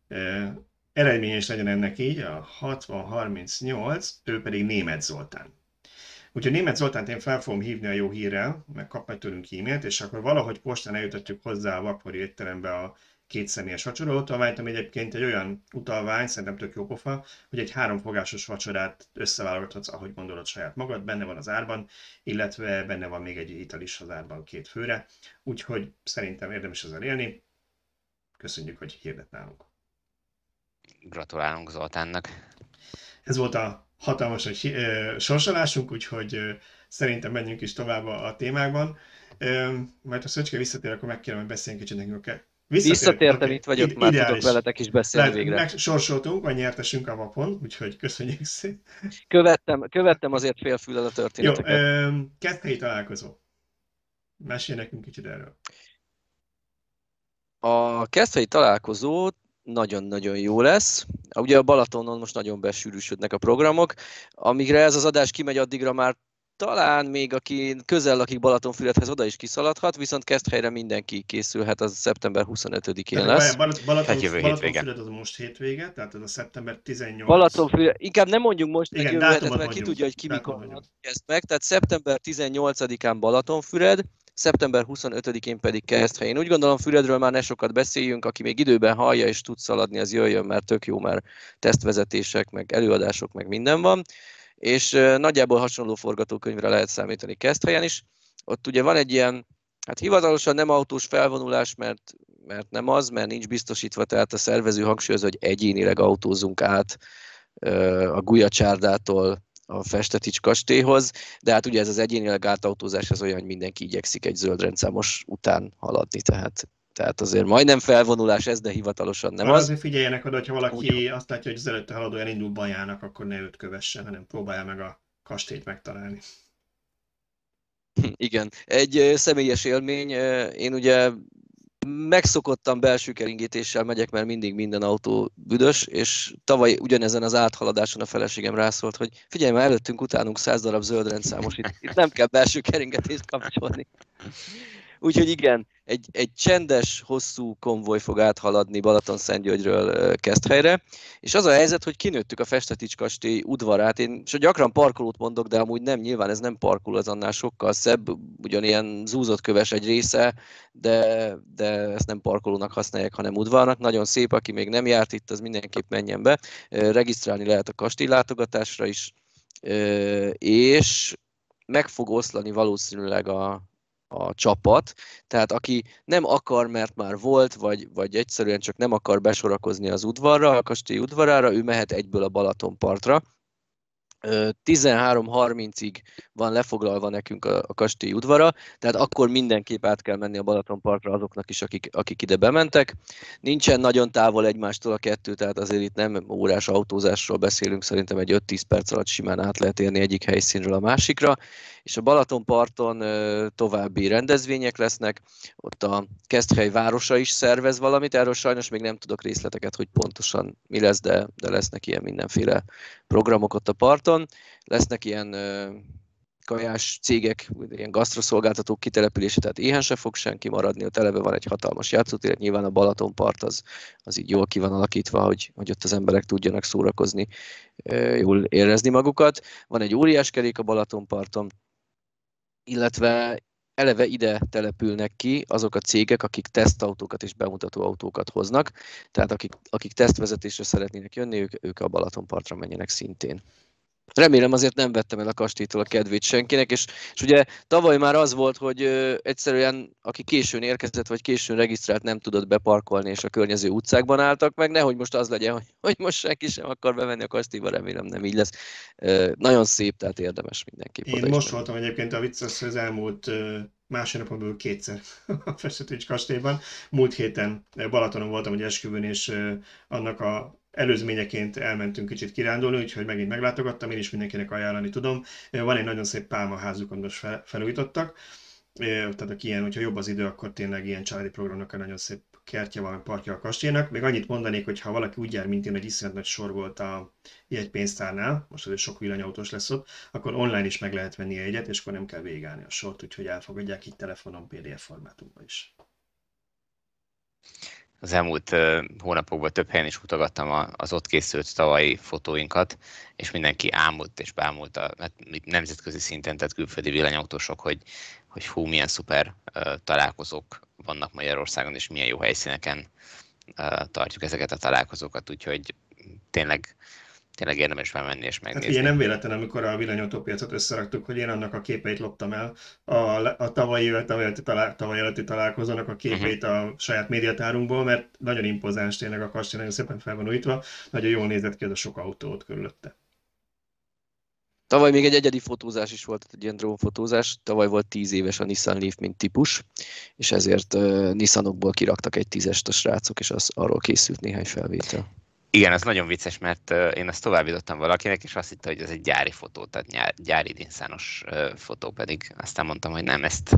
e, eredményes legyen ennek így, a 6038, ő pedig Német Zoltán. Úgyhogy Német Zoltánt én fel fogom hívni a jó hírrel, meg kap majd tőlünk e-mailt, és akkor valahogy postán eljutatjuk hozzá a Vapori étterembe a két személyes vacsoraótalványt, ami egyébként egy olyan utalvány, szerintem tök jó pofa, hogy egy háromfogásos vacsorát összeválogathatsz, ahogy gondolod saját magad, benne van az árban, illetve benne van még egy ital is az árban két főre, úgyhogy szerintem érdemes ezzel élni. Köszönjük, hogy hirdet nálunk. Gratulálunk Zoltánnak. Ez volt a hatalmas hogy, ö, sorsolásunk, úgyhogy ö, szerintem menjünk is tovább a, a témákban. Ö, majd a Szöcske visszatér, akkor megkérem, hogy beszéljünk kicsit nekünk a Visszatértem, itt vagyok, már ideális. tudok veletek is beszélni Lehet, végre. Megsorsoltunk, vagy nyertesünk a vapon, úgyhogy köszönjük szépen. Követtem, követtem azért félfüllel a történeteket. Jó, ketthelyi találkozó. Mesélj nekünk kicsit erről. A keszthelyi találkozó nagyon-nagyon jó lesz. Ugye a Balatonon most nagyon besűrűsödnek a programok. Amígre ez az adás kimegy, addigra már talán még aki közel lakik Balatonfüredhez, oda is kiszaladhat, viszont helyre mindenki készülhet, az szeptember 25-én lesz. Balat, Balaton, hát jövő Balatonfüred az most hétvége, tehát ez a szeptember 18. Balatonfüred, inkább nem mondjunk most, Igen, jövő hetet, mert ki tudja, hogy ki mikor ezt meg. Tehát szeptember 18-án Balatonfüred, szeptember 25-én pedig Keszthely. Én úgy gondolom, Füredről már ne sokat beszéljünk, aki még időben hallja és tud szaladni, az jöjjön, mert tök jó, mert tesztvezetések, meg előadások, meg minden van és nagyjából hasonló forgatókönyvre lehet számítani Keszthelyen is. Ott ugye van egy ilyen, hát hivatalosan nem autós felvonulás, mert, mert nem az, mert nincs biztosítva, tehát a szervező hangsúlyozza, hogy egyénileg autózunk át a Gulyacsárdától a Festetics kastélyhoz, de hát ugye ez az egyénileg átautózás az olyan, hogy mindenki igyekszik egy zöld rendszámos után haladni, tehát tehát azért majdnem felvonulás ez, de hivatalosan nem az. Azért figyeljenek oda, hogyha valaki Úgy. azt látja, hogy az előtte haladóan indul bajának, akkor ne őt kövesse, hanem próbálja meg a kastélyt megtalálni. Igen, egy személyes élmény. Én ugye megszokottam belső keringítéssel megyek, mert mindig minden autó büdös, és tavaly ugyanezen az áthaladáson a feleségem rászólt, hogy figyelj már előttünk, utánunk száz darab zöld rendszámos, itt, itt nem kell belső keringetést kapcsolni. Úgyhogy igen, egy, egy csendes, hosszú konvoj fog áthaladni Balaton-Szentgyörgyről Keszthelyre, és az a helyzet, hogy kinőttük a Festetics kastély udvarát. Én so gyakran parkolót mondok, de amúgy nem, nyilván ez nem parkoló, az annál sokkal szebb, ugyanilyen zúzott köves egy része, de, de ezt nem parkolónak használják, hanem udvarnak. Nagyon szép, aki még nem járt itt, az mindenképp menjen be. Regisztrálni lehet a kastély látogatásra is, és meg fog oszlani valószínűleg a, a csapat, tehát aki nem akar, mert már volt, vagy, vagy egyszerűen csak nem akar besorakozni az udvarra, a kastély udvarára, ő mehet egyből a Balatonpartra, 13.30-ig van lefoglalva nekünk a, kastély udvara, tehát akkor mindenképp át kell menni a Balatonpartra azoknak is, akik, akik ide bementek. Nincsen nagyon távol egymástól a kettő, tehát azért itt nem órás autózásról beszélünk, szerintem egy 5-10 perc alatt simán át lehet érni egyik helyszínről a másikra, és a Balatonparton további rendezvények lesznek, ott a Keszthely városa is szervez valamit, erről sajnos még nem tudok részleteket, hogy pontosan mi lesz, de, de lesznek ilyen mindenféle programok ott a parton. Lesznek ilyen kajás cégek, ilyen gasztroszolgáltatók kitelepülése, tehát éhen se fog senki maradni, ott eleve van egy hatalmas játszótér, nyilván a Balatonpart az, az így jól ki van alakítva, hogy, hogy ott az emberek tudjanak szórakozni, jól érezni magukat. Van egy óriás kerék a Balatonparton, illetve eleve ide települnek ki azok a cégek, akik tesztautókat és bemutató autókat hoznak, tehát akik, akik tesztvezetésre szeretnének jönni, ők, ők a Balatonpartra menjenek szintén. Remélem azért nem vettem el a kastélytól a kedvét senkinek, és, és ugye tavaly már az volt, hogy ö, egyszerűen aki későn érkezett, vagy későn regisztrált, nem tudott beparkolni, és a környező utcákban álltak meg, nehogy most az legyen, hogy, hogy most senki sem akar bevenni a kastélyba, remélem nem így lesz. Ö, nagyon szép, tehát érdemes mindenképp. Én most voltam egyébként a vicces, az elmúlt másfél napon belül kétszer a Festetics kastélyban. Múlt héten Balatonon voltam egy esküvőn, és annak a előzményeként elmentünk kicsit kirándulni, úgyhogy megint meglátogattam, én is mindenkinek ajánlani tudom. Van egy nagyon szép pálmaházuk, amit most fel, felújítottak, tehát aki ilyen, hogyha jobb az idő, akkor tényleg ilyen családi programnak egy nagyon szép kertje van, parkja a kastélynak. Még annyit mondanék, hogy ha valaki úgy jár, mint én, hogy iszonyat nagy sor volt a jegypénztárnál, most azért sok villanyautós lesz ott, akkor online is meg lehet venni egyet, és akkor nem kell végálni a sort, úgyhogy elfogadják így telefonon, PDF formátumban is az elmúlt hónapokban több helyen is mutogattam az ott készült tavalyi fotóinkat, és mindenki ámult és bámult a hát, nemzetközi szinten, tehát külföldi villanyautósok, hogy, hogy hú, milyen szuper találkozók vannak Magyarországon, és milyen jó helyszíneken tartjuk ezeket a találkozókat, úgyhogy tényleg tényleg érdemes bemenni és megnézni. Hát ugye nem véletlen, amikor a villanyautópiacot összeraktuk, hogy én annak a képeit loptam el a, a tavalyi, tavalyi, talál, tavalyi előtti találkozónak a képeit uh-huh. a saját médiatárunkból, mert nagyon impozáns tényleg a kastély, nagyon szépen fel van újítva, nagyon jól nézett ki az a sok autót körülötte. Tavaly még egy egyedi fotózás is volt, egy ilyen drónfotózás. Tavaly volt 10 éves a Nissan Leaf, mint típus, és ezért uh, Nissanokból kiraktak egy tízest a srácok, és az, arról készült néhány felvétel. Igen, ez nagyon vicces, mert én ezt továbbítottam valakinek, és azt hitte, hogy ez egy gyári fotó, tehát gyári dinszános fotó, pedig aztán mondtam, hogy nem, ezt,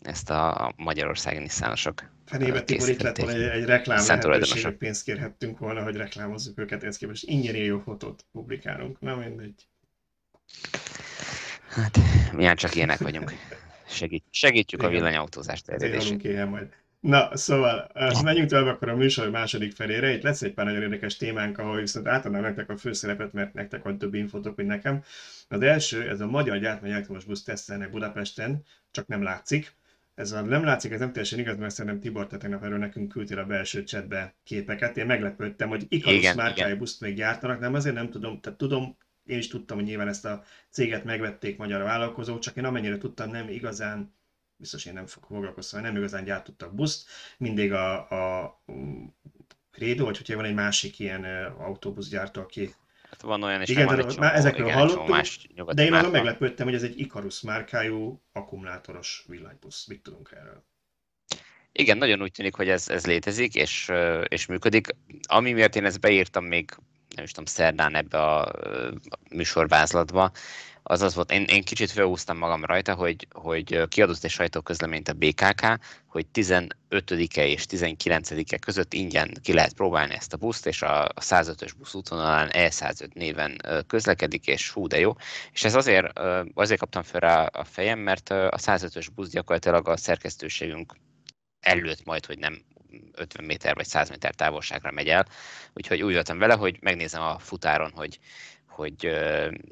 ezt a magyarországi nisszánosok Fenébe Tibor itt lett volna egy, egy reklám lehetőség, hogy pénzt kérhettünk volna, hogy reklámozzuk őket, ezt képest ingyen jó fotót publikálunk, na mindegy. Hát, milyen csak ilyenek vagyunk. Segít, segítjük Igen. a villanyautózást terjedését. majd. Na, szóval menjünk tovább akkor a műsor második felére. Itt lesz egy pár nagyon érdekes témánk, ahol viszont átadnám nektek a főszerepet, mert nektek van több infotok, mint nekem. Az első, ez a magyar gyártmány elektromos busz tesztelnek Budapesten, csak nem látszik. Ez a nem látszik, ez nem teljesen igaz, mert szerintem Tibor, te tegnap erről nekünk küldtél a belső chatbe képeket. Én meglepődtem, hogy Icarus márkájú buszt még gyártanak, nem azért nem tudom, tehát tudom, én is tudtam, hogy nyilván ezt a céget megvették magyar vállalkozók, csak én amennyire tudtam, nem igazán biztos én nem fogok foglalkozni, nem igazán gyártottak buszt, mindig a, a Credo, vagy hogyha van egy másik ilyen autóbuszgyártó, aki Hát van olyan is, igen, van egy csomó, ezekről igen, hallottunk, más de én azon meglepődtem, hogy ez egy Icarus márkájú akkumulátoros villanybusz. Mit tudunk erről? Igen, nagyon úgy tűnik, hogy ez, ez létezik, és, és működik. Ami miért én ezt beírtam még, nem is tudom, szerdán ebbe a műsorvázlatba, az az volt, én, én kicsit felhúztam magam rajta, hogy, hogy kiadott egy sajtóközleményt a BKK, hogy 15-e és 19-e között ingyen ki lehet próbálni ezt a buszt, és a 105-ös busz útvonalán E105 néven közlekedik, és hú, de jó. És ez azért, azért kaptam fel rá a fejem, mert a 105-ös busz gyakorlatilag a szerkesztőségünk előtt majd, hogy nem 50 méter vagy 100 méter távolságra megy el, úgyhogy úgy voltam vele, hogy megnézem a futáron, hogy hogy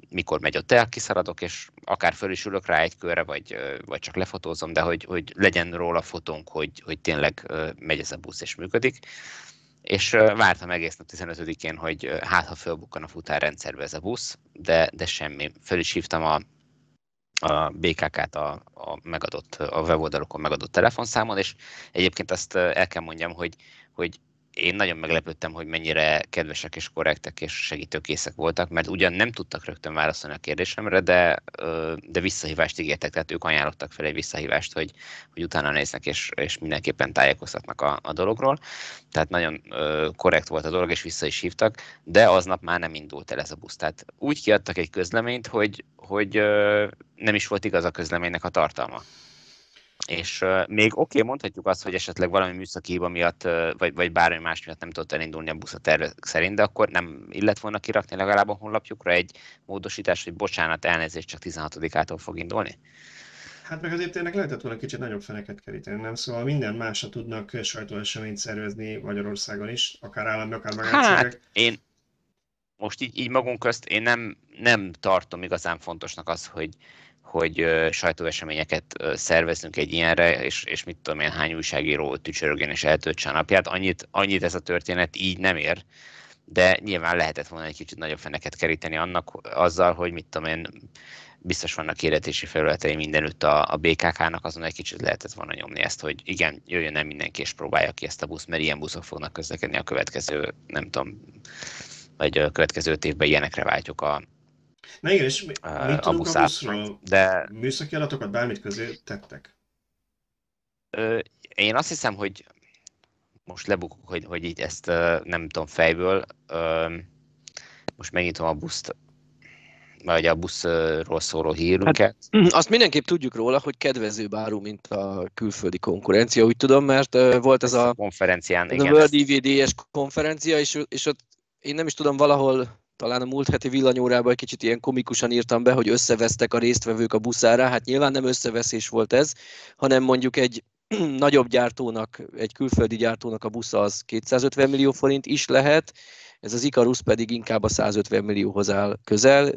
mikor megy ott el, kiszaladok, és akár föl is ülök rá egy körre, vagy, vagy csak lefotózom, de hogy, hogy legyen róla fotónk, hogy, hogy tényleg megy ez a busz és működik. És vártam egész nap 15-én, hogy hát ha fölbukkan a futárrendszerbe ez a busz, de, de semmi. Föl is hívtam a, a BKK-t a, a megadott, a weboldalokon megadott telefonszámon, és egyébként azt el kell mondjam, hogy, hogy én nagyon meglepődtem, hogy mennyire kedvesek és korrektek és segítőkészek voltak, mert ugyan nem tudtak rögtön válaszolni a kérdésemre, de, de visszahívást ígértek, tehát ők ajánlottak fel egy visszahívást, hogy, hogy utána néznek és, és mindenképpen tájékoztatnak a, a dologról. Tehát nagyon korrekt volt a dolog, és vissza is hívtak, de aznap már nem indult el ez a busz. Tehát úgy kiadtak egy közleményt, hogy, hogy nem is volt igaz a közleménynek a tartalma. És uh, még oké, okay, mondhatjuk azt, hogy esetleg valami műszaki hiba miatt, uh, vagy, vagy bármi más miatt nem tudott elindulni a busz a terve szerint, de akkor nem illet volna kirakni legalább a honlapjukra egy módosítás, hogy bocsánat, elnézést csak 16-ától fog indulni? Hát meg azért tényleg lehetett volna kicsit nagyobb feneket keríteni, nem? Szóval minden másra tudnak sajtóeseményt szervezni Magyarországon is, akár állami, akár magáncégek. Hát, én most így, így magunk közt én nem, nem tartom igazán fontosnak az, hogy, hogy sajtóeseményeket szervezünk egy ilyenre, és, és mit tudom én, hány újságíró tücsörögén és eltöltse a napját. Annyit, annyit ez a történet így nem ér, de nyilván lehetett volna egy kicsit nagyobb feneket keríteni annak azzal, hogy mit tudom én, biztos vannak érdetési felületei mindenütt a, a BKK-nak, azon egy kicsit lehetett volna nyomni ezt, hogy igen, jöjjön nem mindenki és próbálja ki ezt a busz, mert ilyen buszok fognak közlekedni a következő, nem tudom, vagy a következő évben ilyenekre váltjuk a, Na igen, és mit a, tudunk a buszról? De... Műszaki adatokat bármit közé tettek? Ö, én azt hiszem, hogy most lebukok, hogy, hogy így ezt nem tudom fejből. Ö, most megnyitom a buszt, vagy a buszról szóló hírünket. Hát, azt mindenképp tudjuk róla, hogy kedvezőbb áru, mint a külföldi konkurencia, úgy tudom, mert volt ez, ez a, konferencián, ez igen, a World DVD-es konferencia, és, és ott én nem is tudom, valahol talán a múlt heti villanyórában egy kicsit ilyen komikusan írtam be, hogy összevesztek a résztvevők a buszára. Hát nyilván nem összeveszés volt ez, hanem mondjuk egy nagyobb gyártónak, egy külföldi gyártónak a busza az 250 millió forint is lehet, ez az Icarus pedig inkább a 150 millióhoz áll közel,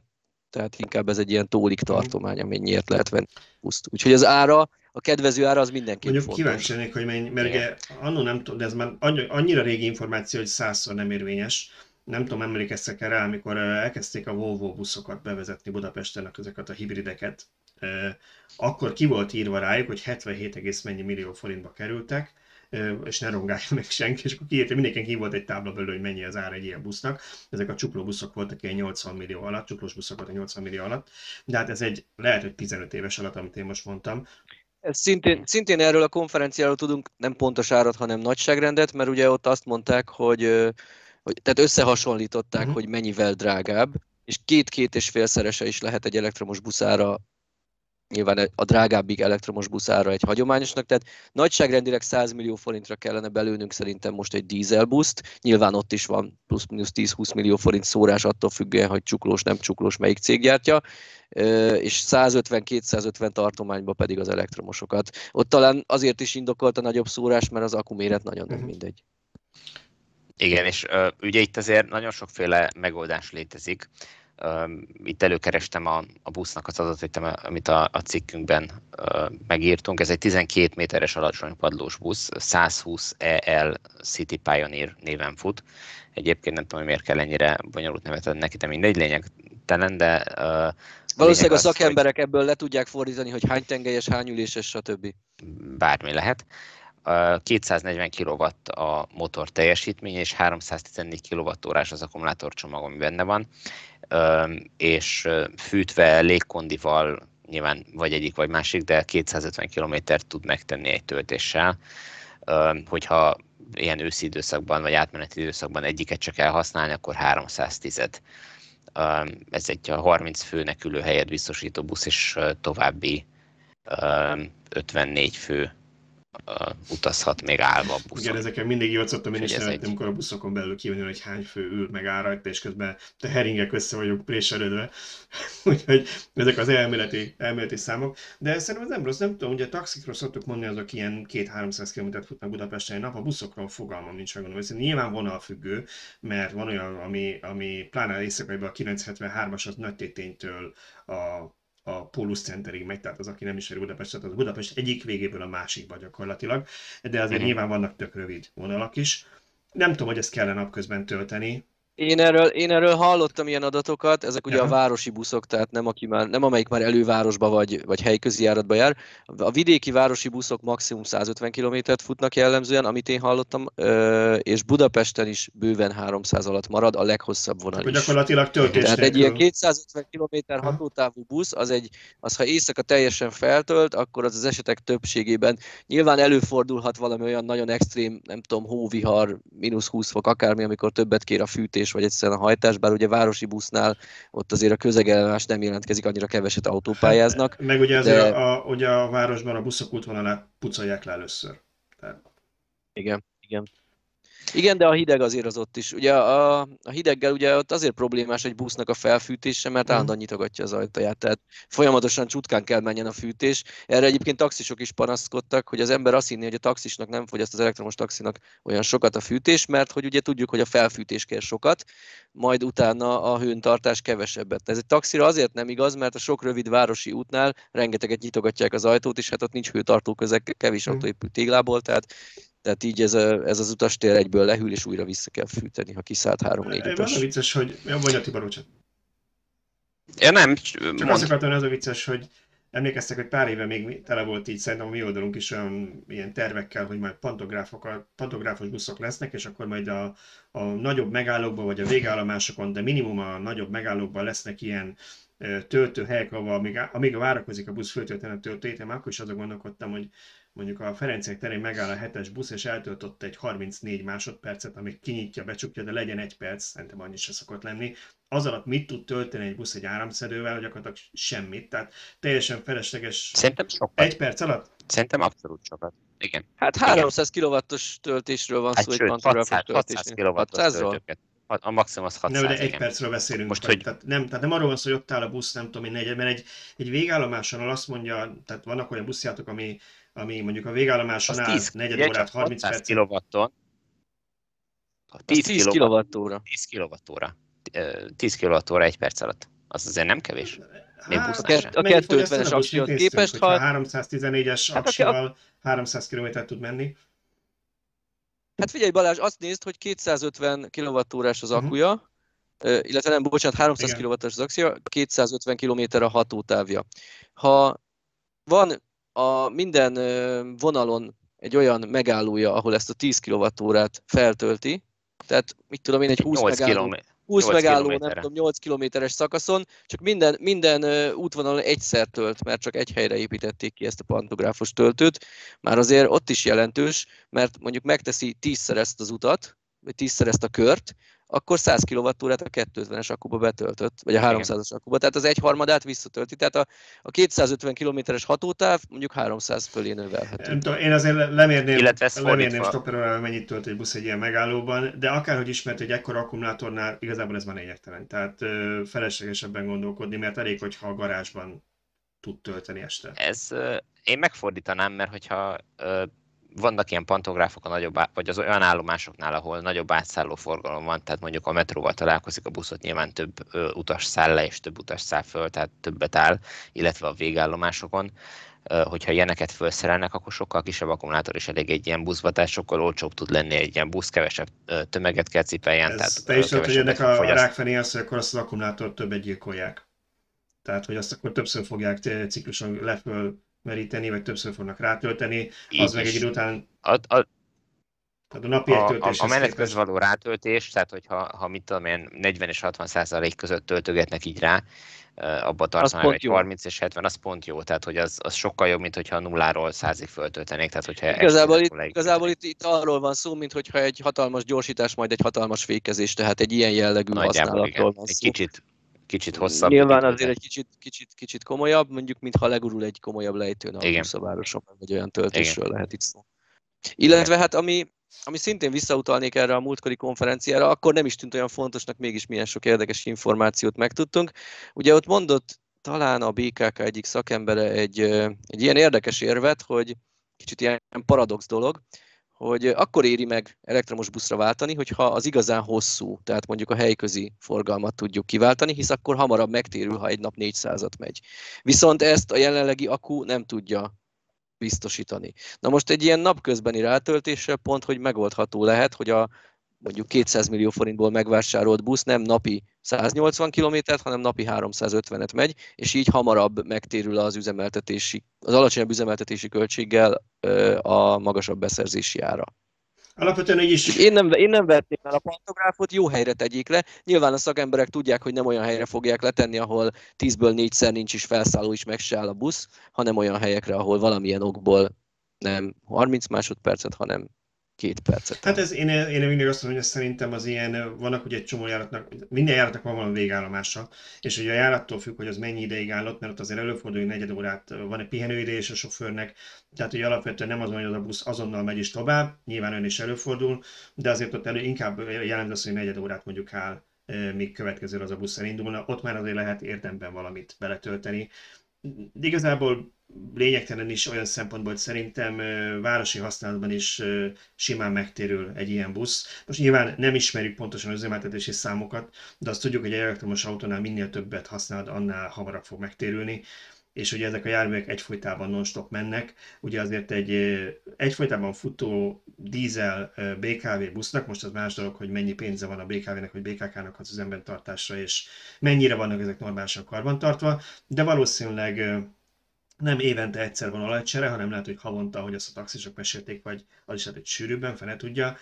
tehát inkább ez egy ilyen tólik tartomány, amennyiért lehet venni buszt. Úgyhogy az ára, a kedvező ára az mindenképp Mondjuk fontos. kíváncsi lennék, hogy mennyi, mert ugye annól nem tudom, de ez már annyira régi információ, hogy százszor nem érvényes, nem tudom, emlékeztek rá, amikor elkezdték a Volvo buszokat bevezetni Budapesten, ezeket a hibrideket, akkor ki volt írva rájuk, hogy 77, mennyi millió forintba kerültek, és ne rongálja meg senki, és akkor kiírta, mindenki ki volt egy tábla belőle, hogy mennyi az ára egy ilyen busznak. Ezek a csuklóbuszok voltak ilyen 80 millió alatt, csuklós buszok voltak 80 millió alatt, de hát ez egy, lehet, hogy 15 éves alatt, amit én most mondtam. Ez szintén, szintén erről a konferenciáról tudunk nem pontos árat, hanem nagyságrendet, mert ugye ott azt mondták, hogy hogy, tehát összehasonlították, uh-huh. hogy mennyivel drágább, és két-két és félszerese is lehet egy elektromos buszára, nyilván a drágábbig elektromos buszára egy hagyományosnak, tehát nagyságrendileg 100 millió forintra kellene belőnünk szerintem most egy dízelbuszt, nyilván ott is van plusz-minusz 10-20 millió forint szórás attól függően, hogy csuklós, nem csuklós, melyik cég gyártja, és 150-250 tartományba pedig az elektromosokat. Ott talán azért is indokolt a nagyobb szórás, mert az akkuméret nagyon nem mhm. mindegy. Igen, és uh, ugye itt azért nagyon sokféle megoldás létezik. Uh, itt előkerestem a, a busznak az adatait, amit a, a cikkünkben uh, megírtunk. Ez egy 12 méteres alacsony padlós busz, 120 EL City Pioneer néven fut. Egyébként nem tudom, hogy miért kell ennyire bonyolult nevet adni neki, de mindegy, lényegtelen, de uh, Valószínűleg a szakemberek hogy... ebből le tudják fordítani, hogy hány tengelyes, hány üléses, stb. Bármi lehet. 240 kW a motor teljesítmény, és 314 kWh az akkumulátorcsomag, ami benne van, és fűtve légkondival nyilván vagy egyik vagy másik, de 250 km tud megtenni egy töltéssel. Hogyha ilyen őszi időszakban vagy átmeneti időszakban egyiket csak elhasználni, akkor 310 Ez egy 30 főnek ülő helyet biztosító busz, és további 54 fő utazhat még állva a buszon. Igen, ezeken mindig jól szoktam én is szeretni, egy... amikor a buszokon belül kijönni, hogy hány fő ül meg áll rajta, és közben te heringek össze vagyunk préselődve. Úgyhogy ezek az elméleti, elméleti számok. De szerintem ez nem rossz, nem tudom, ugye a taxikról szoktuk mondani, azok ilyen 2-300 km futnak Budapesten egy nap, a buszokról fogalmam nincs, megmondom, hogy nyilván vonalfüggő, mert van olyan, ami, ami pláne éjszakaiban a 973-as az nagy téténytől a a Pólus Centerig megy, tehát az, aki nem ismeri Budapestet, az Budapest egyik végéből a másikba gyakorlatilag, de azért mm. nyilván vannak tök rövid vonalak is. Nem tudom, hogy ezt kellene napközben tölteni, én erről, én erről hallottam ilyen adatokat, ezek ugye ja. a városi buszok, tehát nem, aki már, nem amelyik már elővárosba vagy, vagy helyközi járatba jár. A vidéki városi buszok maximum 150 kilométert futnak jellemzően, amit én hallottam, és Budapesten is bőven 300 alatt marad, a leghosszabb vonal is. Gyakorlatilag töltés Tehát egy ilyen 250 km hatótávú busz, az, egy, az ha éjszaka teljesen feltölt, akkor az az esetek többségében nyilván előfordulhat valami olyan nagyon extrém, nem tudom, hóvihar, mínusz 20 fok, akármi, amikor többet kér a fűtés, vagy egyszerűen a hajtás, bár ugye városi busznál ott azért a közegellenállás nem jelentkezik, annyira keveset autópályáznak. Meg ugye azért de... a, ugye a városban a buszok útvonalát pucolják le először. Tehát... Igen, igen. Igen, de a hideg azért az ott is. Ugye a, a hideggel ugye ott azért problémás egy busznak a felfűtése, mert mm. állandóan nyitogatja az ajtaját, tehát folyamatosan csutkán kell menjen a fűtés. Erre egyébként taxisok is panaszkodtak, hogy az ember azt hinné, hogy a taxisnak nem fogyaszt az elektromos taxinak olyan sokat a fűtés, mert hogy ugye tudjuk, hogy a felfűtés kell sokat, majd utána a hőntartás kevesebbet. Ez egy taxira azért nem igaz, mert a sok rövid városi útnál rengeteget nyitogatják az ajtót, és hát ott nincs hőtartó közeg, kevés mm. autó épül téglából, tehát tehát így ez, a, ez az utastér egyből lehűl, és újra vissza kell fűteni, ha kiszállt három-négy utas. Az a vicces, hogy... Ja, vagy a Tibor, Ja, nem. Csak mond... azt akartam, az a vicces, hogy emlékeztek, hogy pár éve még tele volt így, szerintem a mi oldalunk is olyan ilyen tervekkel, hogy majd pantográfos buszok lesznek, és akkor majd a, a nagyobb megállókban, vagy a végállomásokon, de minimum a nagyobb megállókban lesznek ilyen töltőhelyek, ahol amíg, amíg várakozik a busz föltölteni a töltőjét, én akkor is azon gondolkodtam, hogy mondjuk a Ferencek terén megáll a hetes busz, és eltöltött egy 34 másodpercet, amíg kinyitja, becsukja, de legyen egy perc, szerintem annyi se szokott lenni. Az alatt mit tud tölteni egy busz egy áramszedővel, gyakorlatilag semmit, tehát teljesen felesleges. Szerintem sokat. Egy perc alatt? Szerintem abszolút sokat. Igen. Hát 300 kW-os töltésről van hát szó sőt, egy 600, 600 kW-os töltőket. A maximum az 600, Ne, de egy igen. percről beszélünk. Most, hogy... tehát, nem, tehát nem arról van szó, hogy ott áll a busz, nem tudom én, negyed, mert egy, egy végállomáson azt mondja, tehát vannak olyan buszjátok, ami ami mondjuk a végállomáson áll 4 órát, 30 perc. Kilowatton. 10, 10 kWh. 10 kWh. 10 kWh egy perc alatt. Az azért nem kevés. Még hát, a 250-es aksihoz képest, ha... 314-es hát aksival a... 300 km tud menni. Hát figyelj Balázs, azt nézd, hogy 250 kWh az mhm. akuja, uh-huh. illetve nem, bocsánat, 300 kW az aksia, 250 km a hatótávja. Ha van a minden vonalon egy olyan megállója, ahol ezt a 10 kWh-t feltölti, tehát mit tudom én, egy 20 megálló, km. 20 megálló, nem tudom, 8 kilométeres szakaszon, csak minden, minden útvonalon egyszer tölt, mert csak egy helyre építették ki ezt a pantográfos töltőt. Már azért ott is jelentős, mert mondjuk megteszi tízszer ezt az utat, vagy tízszer ezt a kört, akkor 100 kWh-t a 250-es akkuba betöltött, vagy a 300-as akkuba, tehát az egyharmadát visszatölti, tehát a, a 250 km-es hatótáv mondjuk 300 fölé növelhető. Nem tudom, én azért lemérném, Illetve lemérném stopperrel, mennyit tölt egy busz egy ilyen megállóban, de akárhogy ismert egy ekkora akkumulátornál, igazából ez van lényegtelen. Tehát ö, feleslegesebben gondolkodni, mert elég, hogyha a garázsban tud tölteni este. Ez, én megfordítanám, mert hogyha vannak ilyen pantográfok a nagyobb, vagy az olyan állomásoknál, ahol nagyobb átszálló forgalom van, tehát mondjuk a metróval találkozik a buszot, nyilván több ö, utas száll le, és több utas száll föl, tehát többet áll, illetve a végállomásokon. Ö, hogyha ilyeneket felszerelnek, akkor sokkal kisebb akkumulátor is elég egy ilyen buszba, tehát sokkal olcsóbb tud lenni egy ilyen busz, kevesebb tömeget kell cipeljen. Ez tehát, te is tudod, hogy ennek a rákfené az, hogy akkor azt az akkumulátort többet gyilkolják. Tehát, hogy azt akkor többször fogják cikluson leföl meríteni, vagy többször fognak rátölteni, Így az meg egy idő után... A, a, tehát a napi a, a, a menet közben való rátöltés, tehát hogyha ha mit tudom én, 40 és 60 százalék között töltögetnek így rá, abba tartanak, hogy 30 és 70, az pont jó, tehát hogy az, az sokkal jobb, mint hogyha nulláról százig föltöltenék. Tehát, hogyha igazából itt, igazából itt, itt, arról van szó, mint hogyha egy hatalmas gyorsítás, majd egy hatalmas fékezés, tehát egy ilyen jellegű Nagyjából használatról igen. van szó. Egy kicsit, kicsit hosszabb. Nyilván azért egy kicsit, kicsit, kicsit komolyabb, mondjuk, mintha legurul egy komolyabb lejtőn a buszavároson, vagy olyan töltésről Igen. lehet itt szó. Illetve hát ami, ami szintén visszautalnék erre a múltkori konferenciára, akkor nem is tűnt olyan fontosnak, mégis milyen sok érdekes információt megtudtunk. Ugye ott mondott talán a BKK egyik szakembere egy, egy ilyen érdekes érvet, hogy kicsit ilyen paradox dolog, hogy akkor éri meg elektromos buszra váltani, hogyha az igazán hosszú, tehát mondjuk a helyközi forgalmat tudjuk kiváltani, hisz akkor hamarabb megtérül, ha egy nap 400-at megy. Viszont ezt a jelenlegi akku nem tudja biztosítani. Na most egy ilyen napközbeni rátöltéssel pont, hogy megoldható lehet, hogy a mondjuk 200 millió forintból megvásárolt busz nem napi 180 kilométert, hanem napi 350-et megy, és így hamarabb megtérül az üzemeltetési, az alacsonyabb üzemeltetési költséggel a magasabb beszerzési ára. Alapvetően így is... Én nem, én nem vetném el a pantográfot, jó helyre tegyék le. Nyilván a szakemberek tudják, hogy nem olyan helyre fogják letenni, ahol 10-ből 4-szer nincs is felszálló, is meg se áll a busz, hanem olyan helyekre, ahol valamilyen okból nem 30 másodpercet, hanem két percet. Hát ez, én, én mindig azt mondom, hogy szerintem az ilyen, vannak ugye egy csomó járatnak, minden járatnak van valami végállomása, és ugye a járattól függ, hogy az mennyi ideig állott, mert ott azért előfordul, hogy negyed órát van egy pihenőidő és a sofőrnek, tehát ugye alapvetően nem az van, hogy az a busz azonnal megy is tovább, nyilván ön is előfordul, de azért ott elő inkább jelent az, hogy negyed órát mondjuk áll míg következő az a busz elindulna, ott már azért lehet érdemben valamit beletölteni. De igazából lényegtelen is olyan szempontból, hogy szerintem városi használatban is simán megtérül egy ilyen busz. Most nyilván nem ismerjük pontosan az üzemeltetési számokat, de azt tudjuk, hogy egy elektromos autónál minél többet használod, annál hamarabb fog megtérülni és ugye ezek a járművek egyfolytában non-stop mennek, ugye azért egy egyfolytában futó dízel BKV busznak, most az más dolog, hogy mennyi pénze van a BKV-nek vagy BKK-nak az üzemben tartásra, és mennyire vannak ezek normálisan karbantartva, de valószínűleg nem évente egyszer van olajcsere, hanem lehet, hogy havonta, hogy azt a taxisok mesélték, vagy az is lehet, hogy sűrűbben, fene tudja.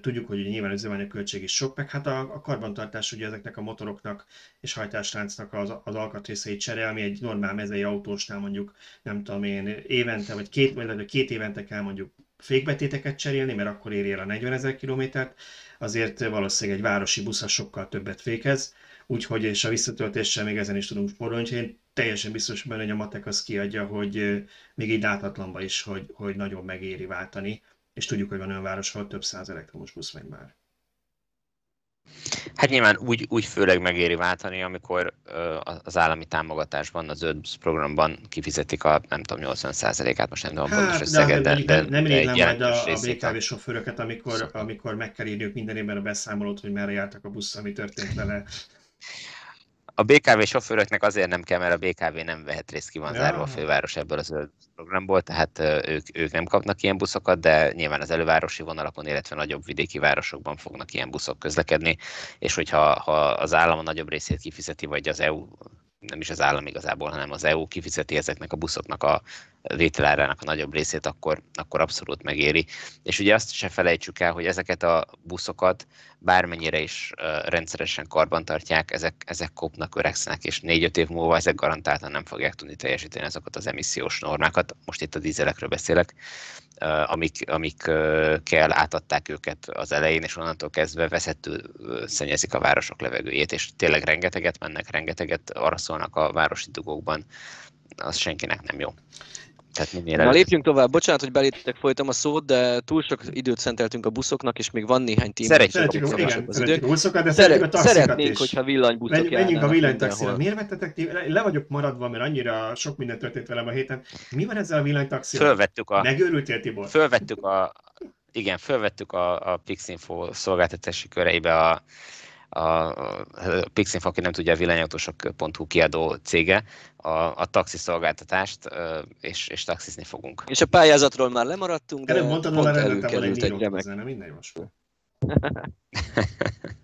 Tudjuk, hogy nyilván üzemanyag költség is sok, meg hát a, a karbantartás ugye ezeknek a motoroknak és hajtásláncnak az, az alkatrészeit csere, ami egy normál mezei autósnál mondjuk, nem tudom én, évente, vagy két, vagy két évente kell mondjuk fékbetéteket cserélni, mert akkor éri el a 40 ezer kilométert, azért valószínűleg egy városi busz sokkal többet fékez, úgyhogy és a visszatöltéssel még ezen is tudunk spórolni, teljesen biztos benne, hogy a matek az kiadja, hogy még így láthatlanba is, hogy, hogy nagyon megéri váltani, és tudjuk, hogy van olyan város, ahol több száz elektromos busz megy már. Hát nyilván úgy, úgy főleg megéri váltani, amikor az állami támogatásban, az zöld programban kifizetik a nem tudom 80%-át, most nem tudom hát, pontos összeget, de, de, de, nem rég majd a, a BKV sofőröket, amikor, amikor meg kell írniuk minden évben a beszámolót, hogy merre jártak a busz, ami történt vele. A BKV sofőröknek azért nem kell, mert a BKV nem vehet részt ki van zárva a főváros ebből az programból, tehát ők, ők nem kapnak ilyen buszokat, de nyilván az elővárosi vonalakon, illetve nagyobb vidéki városokban fognak ilyen buszok közlekedni, és hogyha ha az állam a nagyobb részét kifizeti, vagy az EU nem is az állam igazából, hanem az EU kifizeti ezeknek a buszoknak a vételárának a nagyobb részét, akkor, akkor abszolút megéri. És ugye azt se felejtsük el, hogy ezeket a buszokat bármennyire is rendszeresen karbantartják, ezek, ezek kopnak, öregszenek, és négy-öt év múlva ezek garantáltan nem fogják tudni teljesíteni azokat az emissziós normákat. Most itt a dízelekről beszélek, amik, amik kell átadták őket az elején, és onnantól kezdve veszettő szennyezik a városok levegőjét, és tényleg rengeteget mennek, rengeteget araszolnak a városi dugókban, az senkinek nem jó. Tehát minél Na lépjünk tovább. Bocsánat, hogy beléptek folytam a szót, de túl sok időt szenteltünk a buszoknak, és még van néhány téma. Szeretjük, igen, igen, az szeretjük a buszokat, de szeretjük a taxikat Szeretnénk, is. hogyha villanybuszok Menj, Menjünk a villanytaxira. Miért vettetek ti? Le vagyok maradva, mert annyira sok minden történt velem a héten. Mi van ezzel a villanytaxival? Fölvettük a... Megőrültél, Tibor? Fölvettük a... Igen, fölvettük a, a Pixinfo szolgáltatási köreibe a a Pixinfo, aki nem tudja, a villanyautósok.hu kiadó cége, a, a taxi szolgáltatást, és, és taxizni fogunk. És a pályázatról már lemaradtunk, de mondtad, pont előkerült egy remek. Nem minden most.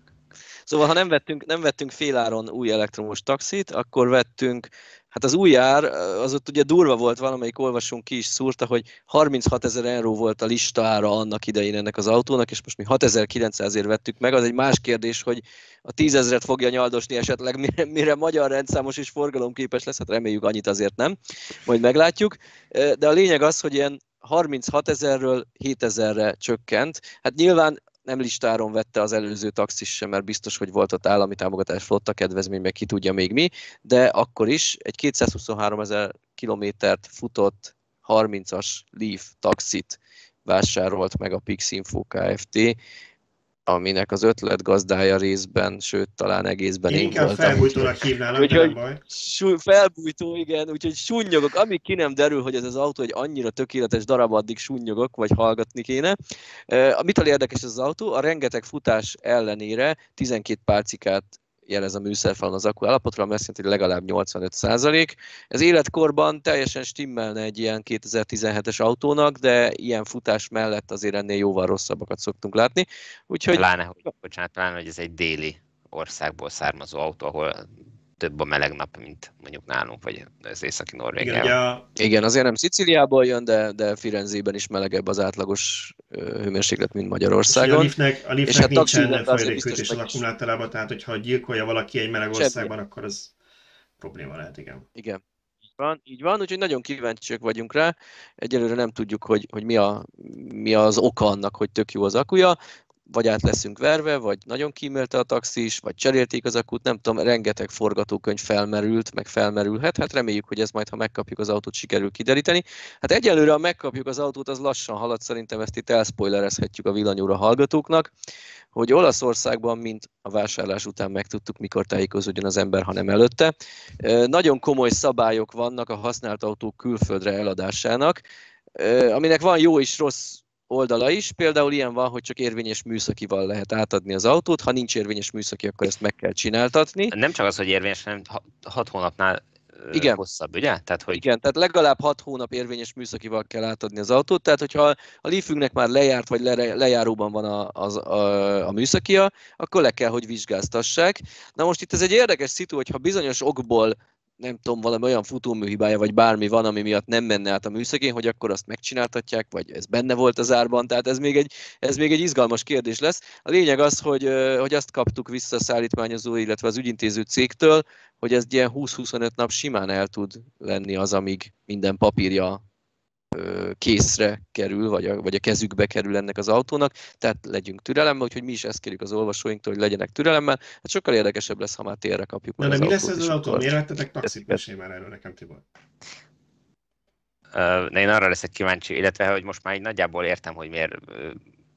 Szóval, ha nem vettünk, nem vettünk féláron új elektromos taxit, akkor vettünk Hát az új ár, az ott ugye durva volt, valamelyik olvasónk ki is szúrta, hogy 36 ezer euró volt a lista ára annak idején ennek az autónak, és most mi 6900 ért vettük meg. Az egy más kérdés, hogy a 10 ezeret fogja nyaldosni esetleg, mire, mire magyar rendszámos és forgalomképes lesz, hát reméljük annyit azért nem, majd meglátjuk. De a lényeg az, hogy ilyen 36 ezerről 7 ezerre csökkent. Hát nyilván nem listáron vette az előző taxis sem, mert biztos, hogy volt ott állami támogatás, flotta kedvezmény, meg ki tudja még mi, de akkor is egy 223 ezer kilométert futott 30-as Leaf taxit vásárolt meg a Pixinfo Kft aminek az ötlet gazdája részben, sőt, talán egészben én, én inkább voltam. felbújtónak hívnálom, úgyhogy, baj. Sú, felbújtó, igen, úgyhogy sunnyogok. Amíg ki nem derül, hogy ez az autó egy annyira tökéletes darab, addig sunnyogok, vagy hallgatni kéne. Uh, mitől érdekes ez az autó? A rengeteg futás ellenére 12 pálcikát jelez a műszerfalon az akku állapotra, ami azt jelenti, hogy legalább 85 százalék. Ez életkorban teljesen stimmelne egy ilyen 2017-es autónak, de ilyen futás mellett azért ennél jóval rosszabbakat szoktunk látni. Úgyhogy... Pláne, hogy, bocsánat, pláne, hogy ez egy déli országból származó autó, ahol több a meleg nap, mint mondjuk nálunk, vagy az északi Norvégiában. Igen, a... Igen, azért nem Sziciliából jön, de, de Firenzében is melegebb az átlagos hőmérséklet, mint Magyarországon. És a liftnek, a liftnek és hát nincsen folyadékkötés az akkumulátorában, tehát hogyha gyilkolja valaki egy meleg országban, akkor az probléma lehet, igen. Igen. van, így van, úgyhogy nagyon kíváncsiak vagyunk rá. Egyelőre nem tudjuk, hogy, hogy mi, a, mi az oka annak, hogy tök jó az akuja vagy át leszünk verve, vagy nagyon kímélte a taxis, vagy cserélték az akut, nem tudom, rengeteg forgatókönyv felmerült, meg felmerülhet, hát reméljük, hogy ez majd, ha megkapjuk az autót, sikerül kideríteni. Hát egyelőre, ha megkapjuk az autót, az lassan halad, szerintem ezt itt elspoilerezhetjük a villanyóra hallgatóknak, hogy Olaszországban, mint a vásárlás után megtudtuk, mikor tájékozódjon az ember, hanem előtte. Nagyon komoly szabályok vannak a használt autók külföldre eladásának, aminek van jó és rossz oldala is. Például ilyen van, hogy csak érvényes műszakival lehet átadni az autót, ha nincs érvényes műszaki, akkor ezt meg kell csináltatni. Nem csak az, hogy érvényes, hanem hat hónapnál igen. hosszabb, ugye? Tehát, hogy... Igen, tehát legalább 6 hónap érvényes műszakival kell átadni az autót, tehát hogyha a Leafünknek már lejárt, vagy le, lejáróban van a, a, a, a műszakia, akkor le kell, hogy vizsgáztassák. Na most itt ez egy érdekes szitu, hogyha bizonyos okból nem tudom, valami olyan futóműhibája, vagy bármi van, ami miatt nem menne át a műszegén, hogy akkor azt megcsináltatják, vagy ez benne volt az árban, tehát ez még egy, ez még egy izgalmas kérdés lesz. A lényeg az, hogy, hogy azt kaptuk vissza a szállítmányozó, illetve az ügyintéző cégtől, hogy ez ilyen 20-25 nap simán el tud lenni az, amíg minden papírja készre kerül, vagy a, vagy a kezükbe kerül ennek az autónak, tehát legyünk türelemmel, úgyhogy mi is ezt kérjük az olvasóinktól, hogy legyenek türelemmel. Hát sokkal érdekesebb lesz, ha már térre kapjuk. Na, de mi lesz ez az autó? Miért vettetek taxit? Mesélj már erről nekem, Tibor. Uh, én arra leszek kíváncsi, illetve hogy most már így nagyjából értem, hogy miért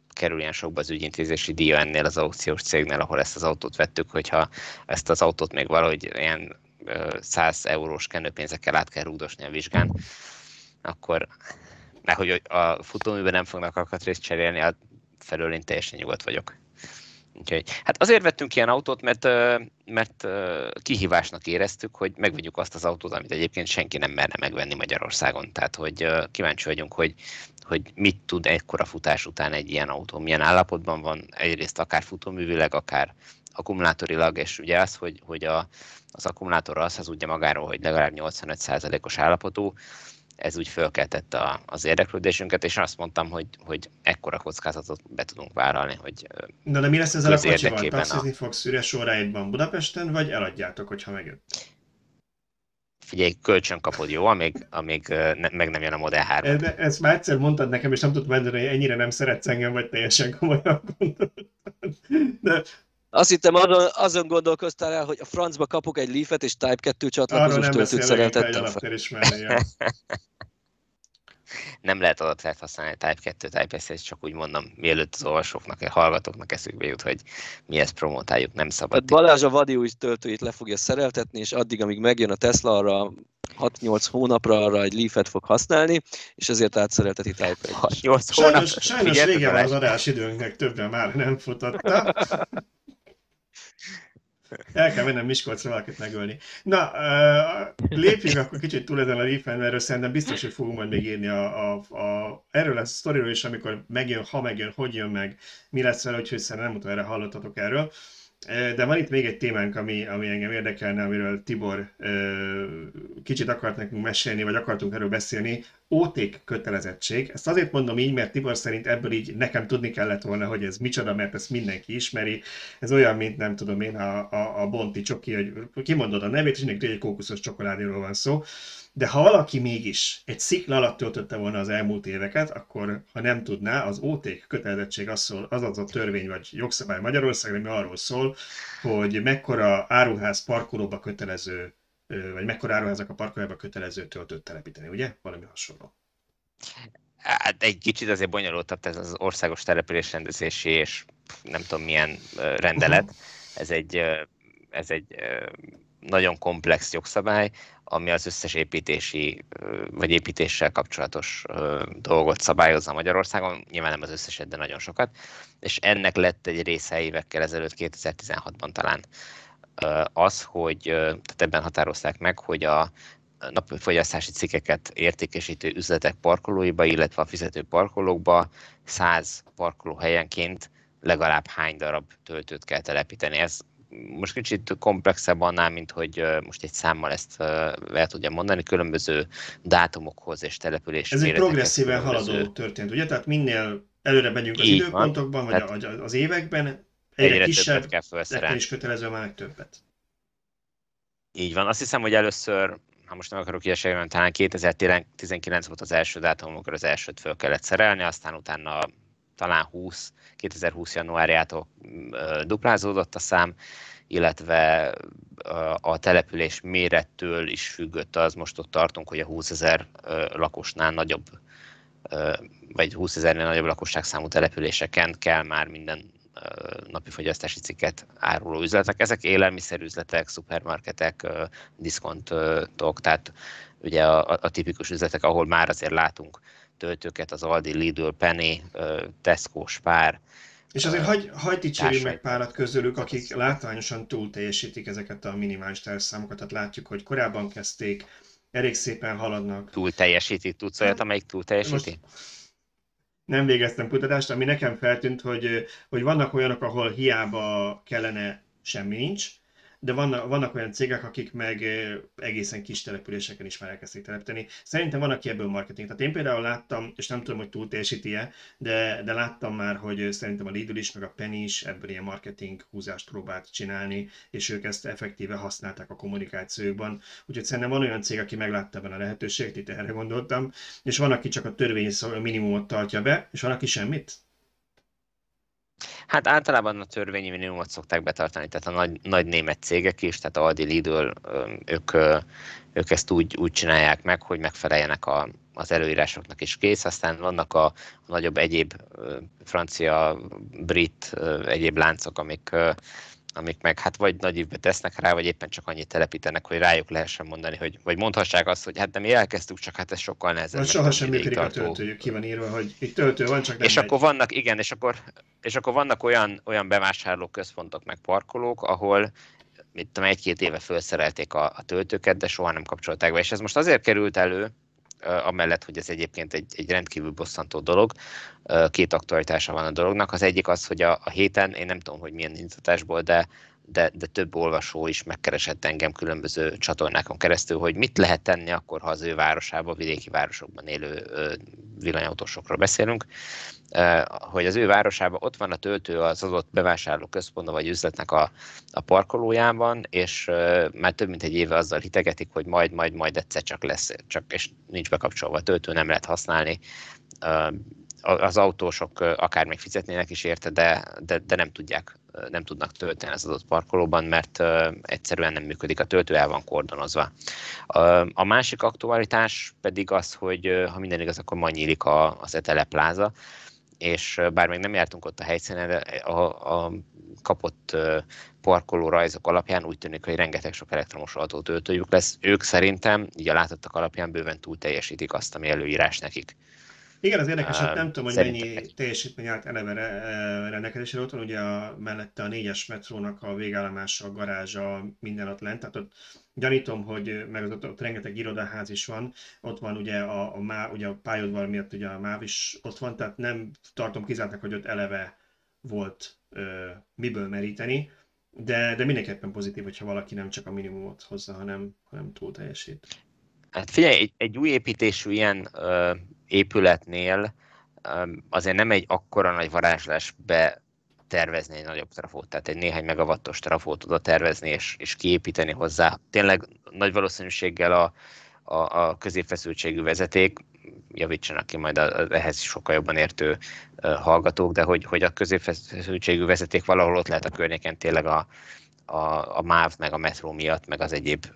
kerül ilyen sokba az ügyintézési díja ennél az aukciós cégnél, ahol ezt az autót vettük, hogyha ezt az autót még valahogy ilyen 100 eurós kenőpénzekkel át kell rúgdosni a vizsgán, akkor nehogy a futóműben nem fognak alkatrészt cserélni, hát felől én teljesen nyugodt vagyok. Úgyhogy, hát azért vettünk ilyen autót, mert, mert kihívásnak éreztük, hogy megvegyük azt az autót, amit egyébként senki nem merne megvenni Magyarországon. Tehát, hogy kíváncsi vagyunk, hogy, hogy mit tud ekkora futás után egy ilyen autó, milyen állapotban van, egyrészt akár futóművileg, akár akkumulátorilag, és ugye az, hogy, hogy a, az akkumulátor az hazudja magáról, hogy legalább 85%-os állapotú, ez úgy fölkeltette az érdeklődésünket, és azt mondtam, hogy, hogy ekkora kockázatot be tudunk vállalni, hogy Na de mi lesz ezzel a kocsival? Taxizni a... fogsz üres óráidban Budapesten, vagy eladjátok, hogyha megjön? Figyelj, kölcsön kapod, jó, amíg, amíg ne, meg nem jön a Model 3. De ezt már egyszer mondtad nekem, és nem tudtam mondani, hogy ennyire nem szeretsz engem, vagy teljesen komolyan De azt hittem, azon, azon gondolkoztál el, hogy a francba kapok egy Leafet, és Type 2 csatlakozós töltőt szereltettem fel. nem lehet adatrát használni Type 2, Type S, csak úgy mondom, mielőtt az olvasóknak, a hallgatóknak eszükbe jut, hogy mi ezt promotáljuk, nem szabad. Tehát Balázs a vadi új töltőjét le fogja szereltetni, és addig, amíg megjön a Tesla, arra 6-8 hónapra arra egy Leaf-et fog használni, és ezért átszerelteti Type 1 8 hónap. Sajnos, sajnos vége van az adásidőnknek, többen már nem futotta. El kell mennem Miskolcra valakit megölni. Na, lépjünk akkor kicsit túl ezen a leaf mert szerintem biztos, hogy fogunk majd még írni a, a, a, erről a sztoriról is, amikor megjön, ha megjön, hogy jön meg, mi lesz vele, úgyhogy szerintem nem erre hallottatok erről. De van itt még egy témánk, ami, ami engem érdekelne, amiről Tibor kicsit akart nekünk mesélni, vagy akartunk erről beszélni. Óték kötelezettség. Ezt azért mondom így, mert Tibor szerint ebből így nekem tudni kellett volna, hogy ez micsoda, mert ezt mindenki ismeri. Ez olyan, mint nem tudom én, a, a, a Bonti csoki, hogy kimondod a nevét, és mindenki egy kókuszos csokoládéról van szó. De ha valaki mégis egy szikla alatt töltötte volna az elmúlt éveket, akkor ha nem tudná, az óték kötelezettség az, szól, az az a törvény vagy jogszabály Magyarországon, ami arról szól, hogy mekkora áruház parkolóba kötelező, vagy mekkora áruházak a parkolóba kötelező töltőt telepíteni, ugye? Valami hasonló. Hát egy kicsit azért bonyolultabb ez az országos településrendezési és nem tudom milyen rendelet. Uh-huh. Ez egy, ez egy nagyon komplex jogszabály, ami az összes építési vagy építéssel kapcsolatos dolgot szabályozza Magyarországon, nyilván nem az összeset, de nagyon sokat, és ennek lett egy része évekkel ezelőtt, 2016-ban talán az, hogy tehát ebben határozták meg, hogy a napfogyasztási cikkeket értékesítő üzletek parkolóiba, illetve a fizető parkolókba 100 parkolóhelyenként legalább hány darab töltőt kell telepíteni. Ez most kicsit komplexebb annál, mint hogy most egy számmal ezt el tudja mondani, különböző dátumokhoz és település Ez egy progresszíven haladó történt, ugye? Tehát minél előre megyünk az Így időpontokban, van. vagy hát, az években, egyre, egyre kisebb, kell is kötelező már többet. Így van. Azt hiszem, hogy először ha most nem akarok ilyeségben, talán 2019 volt az első dátum, amikor az elsőt föl kellett szerelni, aztán utána talán 20, 2020 januárjától duplázódott a szám, illetve a település mérettől is függött az, most ott tartunk, hogy a 20 ezer lakosnál nagyobb, vagy 20 ezernél nagyobb lakosságszámú településeken kell már minden napi fogyasztási cikket áruló üzletek. Ezek élelmiszerüzletek, szupermarketek, diszkontok, tehát ugye a, a tipikus üzletek, ahol már azért látunk töltőket, az Aldi, Lidl, Penny, Tesco, Spár, és azért hagy, hagy dicsérjük meg párat közülük, akik látványosan túl teljesítik ezeket a minimális terszámokat. Tehát látjuk, hogy korábban kezdték, elég szépen haladnak. Túl teljesíti, tudsz olyat, amelyik túl teljesíti? Most nem végeztem kutatást, ami nekem feltűnt, hogy, hogy vannak olyanok, ahol hiába kellene semmi nincs, de vannak, vannak olyan cégek, akik meg egészen kis településeken is már elkezdték telepíteni. Szerintem van, aki ebből marketing. Tehát én például láttam, és nem tudom, hogy túl teljesíti-e, de, de láttam már, hogy szerintem a Lidl is, meg a Penny is ebből ilyen marketing húzást próbált csinálni, és ők ezt effektíve használták a kommunikációkban. Úgyhogy szerintem van olyan cég, aki meglátta ebben a lehetőséget, itt erre gondoltam, és van, aki csak a törvény minimumot tartja be, és van, aki semmit. Hát általában a törvényi minimumot szokták betartani, tehát a nagy, nagy német cégek is, tehát Aldi, Lidl, ők, ők ezt úgy, úgy csinálják meg, hogy megfeleljenek a, az előírásoknak is kész, aztán vannak a, a nagyobb egyéb francia, brit egyéb láncok, amik amik meg hát vagy nagy évbe tesznek rá, vagy éppen csak annyit telepítenek, hogy rájuk lehessen mondani, hogy, vagy mondhassák azt, hogy hát de mi elkezdtük, csak hát ez sokkal nehezebb. Soha sem működik a töltőjük, ki van írva, hogy itt töltő van, csak nem És megy. akkor vannak, igen, és akkor, és akkor vannak olyan, olyan bevásárló központok, meg parkolók, ahol mit tudom, egy-két éve felszerelték a, a töltőket, de soha nem kapcsolták be. És ez most azért került elő, amellett, hogy ez egyébként egy, egy rendkívül bosszantó dolog. Két aktualitása van a dolognak. Az egyik az, hogy a, a héten, én nem tudom, hogy milyen indítatásból, de de, de több olvasó is megkeresett engem különböző csatornákon keresztül, hogy mit lehet tenni akkor, ha az ő városában, vidéki városokban élő villanyautósokról beszélünk, hogy az ő városában ott van a töltő az adott bevásárló központban vagy üzletnek a, a parkolójában, és már több mint egy éve azzal hitegetik, hogy majd, majd, majd egyszer csak lesz, csak és nincs bekapcsolva. A töltő, nem lehet használni az autósok akár még fizetnének is érte, de, de, de nem tudják, nem tudnak tölteni az adott parkolóban, mert egyszerűen nem működik a töltő, el van kordonozva. A másik aktualitás pedig az, hogy ha minden igaz, akkor ma nyílik az Etele pláza, és bár még nem jártunk ott a helyszínen, de a, a kapott parkoló rajzok alapján úgy tűnik, hogy rengeteg sok elektromos autótöltőjük lesz. Ők szerintem, így a látottak alapján bőven túl teljesítik azt, ami előírás nekik. Igen, az érdekes, hogy nem tudom, hogy Szerintem mennyi teljesítmény állt eleve rendelkezésre. Ott van ugye a, mellette a négyes metrónak a végállomása, a garázsa, minden ott lent. Tehát ott gyanítom, hogy meg ott, ott rengeteg irodaház is van. Ott van ugye a, a, má, ugye a pályodval miatt ugye a MÁV is ott van, tehát nem tartom kizártnak, hogy ott eleve volt ö, miből meríteni. De, de mindenképpen pozitív, hogyha valaki nem csak a minimumot hozza, hanem, hanem túl teljesít. Hát figyelj, egy, egy új építésű ilyen ö, épületnél ö, azért nem egy akkora nagy varázslás be tervezni egy nagyobb trafót, tehát egy néhány megawattos trafót oda tervezni és, és kiépíteni hozzá. Tényleg nagy valószínűséggel a, a, a középfeszültségű vezeték, javítsanak ki majd a, ehhez sokkal jobban értő hallgatók, de hogy, hogy a középfeszültségű vezeték valahol ott lehet a környéken tényleg a, a, a MÁV, meg a metró miatt, meg az egyéb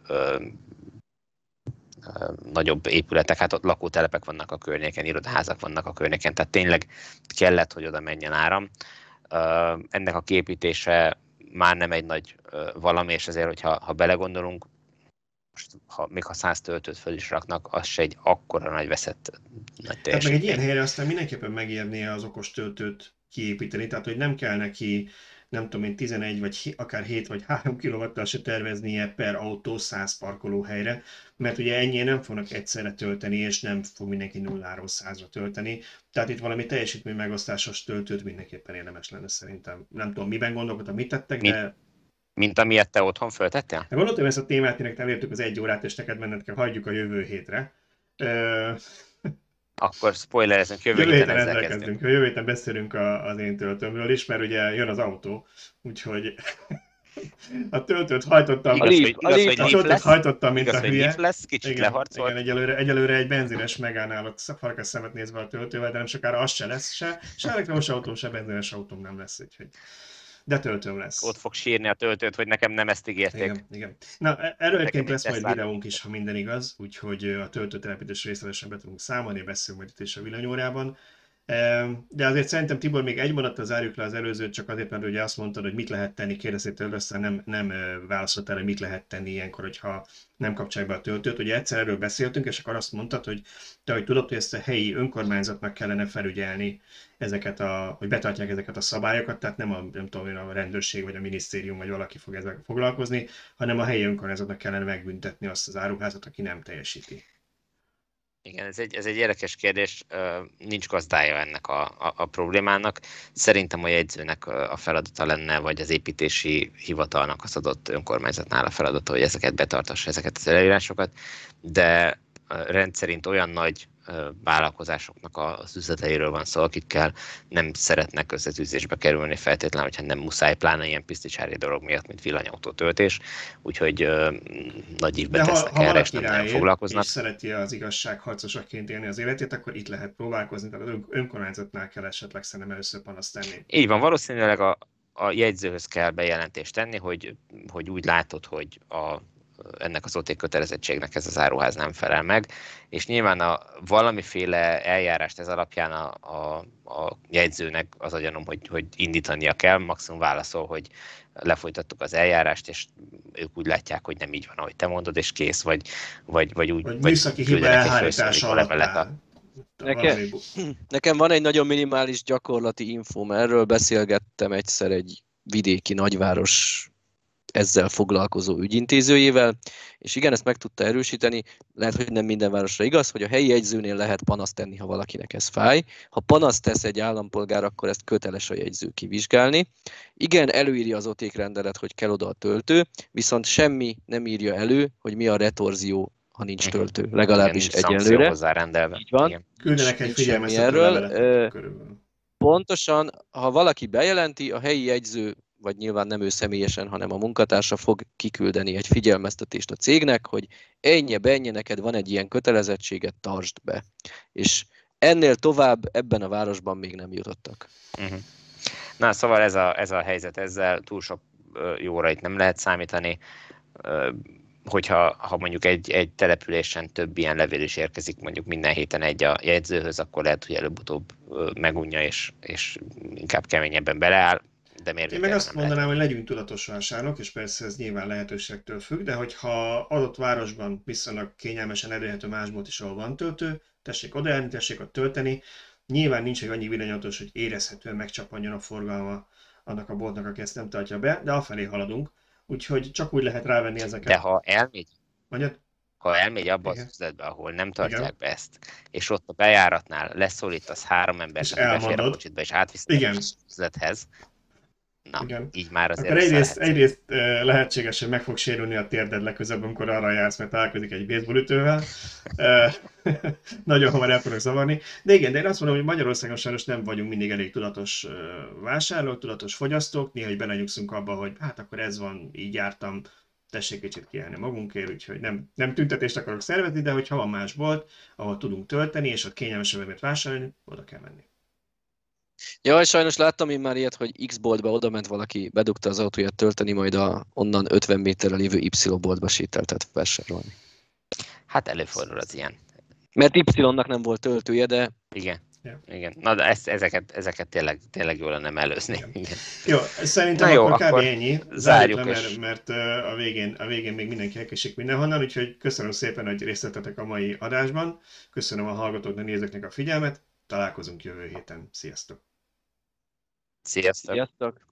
nagyobb épületek, hát ott lakótelepek vannak a környéken, irodaházak vannak a környéken, tehát tényleg kellett, hogy oda menjen áram. Ennek a képítése már nem egy nagy valami, és ezért, hogyha ha belegondolunk, most, ha, még ha száz töltőt föl is raknak, az se egy akkora nagy veszett nagy teljesítmény. Hát meg egy ilyen helyre aztán mindenképpen megérné az okos töltőt kiépíteni, tehát hogy nem kell neki nem tudom én, 11 vagy akár 7 vagy 3 kilovattal se terveznie per autó 100 parkolóhelyre, mert ugye ennyi nem fognak egyszerre tölteni, és nem fog mindenki nulláról százra tölteni. Tehát itt valami teljesítmény megosztásos töltőt mindenképpen érdemes lenne szerintem. Nem tudom, miben gondolkodtam, mit tettek, de... Mint, mint amilyet te otthon föltettél? Hát gondoltam, hogy ezt a témát, minek elértük az egy órát, és neked menned kell, hagyjuk a jövő hétre. Akkor spoilerezünk, jövő, jövő héten ezzel kezdünk. kezdünk. Jövő héten beszélünk a, az én töltőmről is, mert ugye jön az autó, úgyhogy... A töltőt hajtottam. Igaz, hogy, igaz, hogy a töltőt hajtottam, mint igaz, a hülye. lesz, kicsit igen, leharcolt. Igen, egyelőre, egyelőre egy benzines megállnálok farkas szemet nézve a töltővel, de nem sokára az se lesz se. Se elektromos autó, se benzines autóm nem lesz, úgyhogy de töltőm lesz. Ott fog sírni a töltőt, hogy nekem nem ezt ígérték. Igen, igen. Na, e- erről egyébként lesz majd videónk is, ha minden igaz, úgyhogy a töltőtelepítés részletesen be tudunk számolni, beszélünk majd itt is a villanyórában. De azért szerintem Tibor még egy mondattal zárjuk le az előzőt, csak azért, mert ugye azt mondtad, hogy mit lehet tenni, kérdeztél össze, nem, nem válaszolt erre, mit lehet tenni ilyenkor, hogyha nem kapcsolják be a töltőt. Ugye egyszer erről beszéltünk, és akkor azt mondtad, hogy te, hogy tudod, hogy ezt a helyi önkormányzatnak kellene felügyelni ezeket a, hogy betartják ezeket a szabályokat, tehát nem a, nem tudom, a rendőrség, vagy a minisztérium, vagy valaki fog ezzel foglalkozni, hanem a helyi önkormányzatnak kellene megbüntetni azt az áruházat, aki nem teljesíti. Igen, ez egy, ez egy érdekes kérdés, nincs gazdája ennek a, a, a problémának. Szerintem a jegyzőnek a feladata lenne, vagy az építési hivatalnak az adott önkormányzatnál a feladata, hogy ezeket betartassa, ezeket az előírásokat, de rendszerint olyan nagy vállalkozásoknak az üzleteiről van szó, akikkel nem szeretnek összetűzésbe kerülni feltétlenül, hogyha nem muszáj, pláne ilyen piszticsári dolog miatt, mint villanyautó töltés, úgyhogy ö, nagy évbe De tesznek ha, erre, és nem nagyon foglalkoznak. És szereti az igazság harcosaként élni az életét, akkor itt lehet próbálkozni, tehát az önkormányzatnál kell esetleg szerintem először panaszt tenni. Így van, valószínűleg a, a jegyzőhöz kell bejelentést tenni, hogy, hogy úgy látod, hogy a ennek az OT kötelezettségnek ez az áruház nem felel meg, és nyilván a valamiféle eljárást ez alapján a, a, a jegyzőnek az a gyanom, hogy, hogy indítania kell, maximum válaszol, hogy lefolytattuk az eljárást, és ők úgy látják, hogy nem így van, ahogy te mondod, és kész, vagy, vagy, vagy úgy vagy műszaki hiba elhárítása alatt a... Nekem, nekem van egy nagyon minimális gyakorlati infóm, erről beszélgettem egyszer egy vidéki nagyváros ezzel foglalkozó ügyintézőjével, és igen, ezt meg tudta erősíteni, lehet, hogy nem minden városra igaz, hogy a helyi jegyzőnél lehet panaszt tenni, ha valakinek ez fáj. Ha panaszt tesz egy állampolgár, akkor ezt köteles a jegyző kivizsgálni. Igen, előírja az otékrendelet, hogy kell oda a töltő, viszont semmi nem írja elő, hogy mi a retorzió ha nincs töltő, legalábbis Igen, egyelőre. Hozzárendelve. Így van. Küldenek egy figyelmeztető erről. Pontosan, ha valaki bejelenti, a helyi jegyző vagy nyilván nem ő személyesen, hanem a munkatársa fog kiküldeni egy figyelmeztetést a cégnek, hogy ennyi, ennyi, neked van egy ilyen kötelezettséget, tartsd be. És ennél tovább ebben a városban még nem jutottak. Uh-huh. Na, szóval ez a, ez a helyzet, ezzel túl sok jóra itt nem lehet számítani. Hogyha ha mondjuk egy, egy településen több ilyen levél is érkezik, mondjuk minden héten egy a jegyzőhöz, akkor lehet, hogy előbb-utóbb megunja és, és inkább keményebben beleáll de miért Én meg azt mondanám, lehet? hogy legyünk tudatos vásárlók, és persze ez nyilván lehetőségtől függ, de hogyha adott városban viszonylag kényelmesen elérhető másból is, ahol van töltő, tessék odaérni, tessék ott tölteni, nyilván nincs egy annyi villanyautós, hogy érezhetően megcsapanjon a forgalma annak a boltnak, aki ezt nem tartja be, de afelé haladunk, úgyhogy csak úgy lehet rávenni ezeket. De ha elmegy, Mondjad? ha elmegy abba Igen. az üzletbe, ahol nem tartják Igen. be ezt, és ott a bejáratnál leszólítasz három embert, aki befér a kocsitba, és átvisz az üzlethez, Na, Igen. így már azért Akkor egyrészt, egyrészt lehetséges, hogy meg fog sérülni a térded legközebb, amikor arra jársz, mert találkozik egy baseballütővel. Nagyon hamar el fognak zavarni. De igen, de én azt mondom, hogy Magyarországon sajnos nem vagyunk mindig elég tudatos vásárlók, tudatos fogyasztók. Néha, hogy belenyugszunk abba, hogy hát akkor ez van, így jártam, tessék kicsit kiállni magunkért, úgyhogy nem, nem tüntetést akarok szervezni, de hogyha van más bolt, ahol tudunk tölteni, és ott kényelmesebben vásárolni, oda kell menni. Jaj, sajnos láttam én már ilyet, hogy X boltba oda ment valaki, bedugta az autóját tölteni, majd a onnan 50 méterre lévő Y boltba sétáltat vásárolni. Hát előfordul az ilyen. Mert Y-nak nem volt töltője, de... Igen. Ja. Igen. Na, de ezt, ezeket, ezeket tényleg, tényleg jól lenne előzni. Igen. Igen. Jó, szerintem Na jó, akkor, akkor kb. ennyi. Zárjuk, le, mert, mert a, végén, a végén még mindenki elkesik mindenhonnan, úgyhogy köszönöm szépen, hogy részt vettetek a mai adásban. Köszönöm a hallgatóknak, nézőknek a figyelmet találkozunk jövő héten. Sziasztok! Sziasztok! Sziasztok!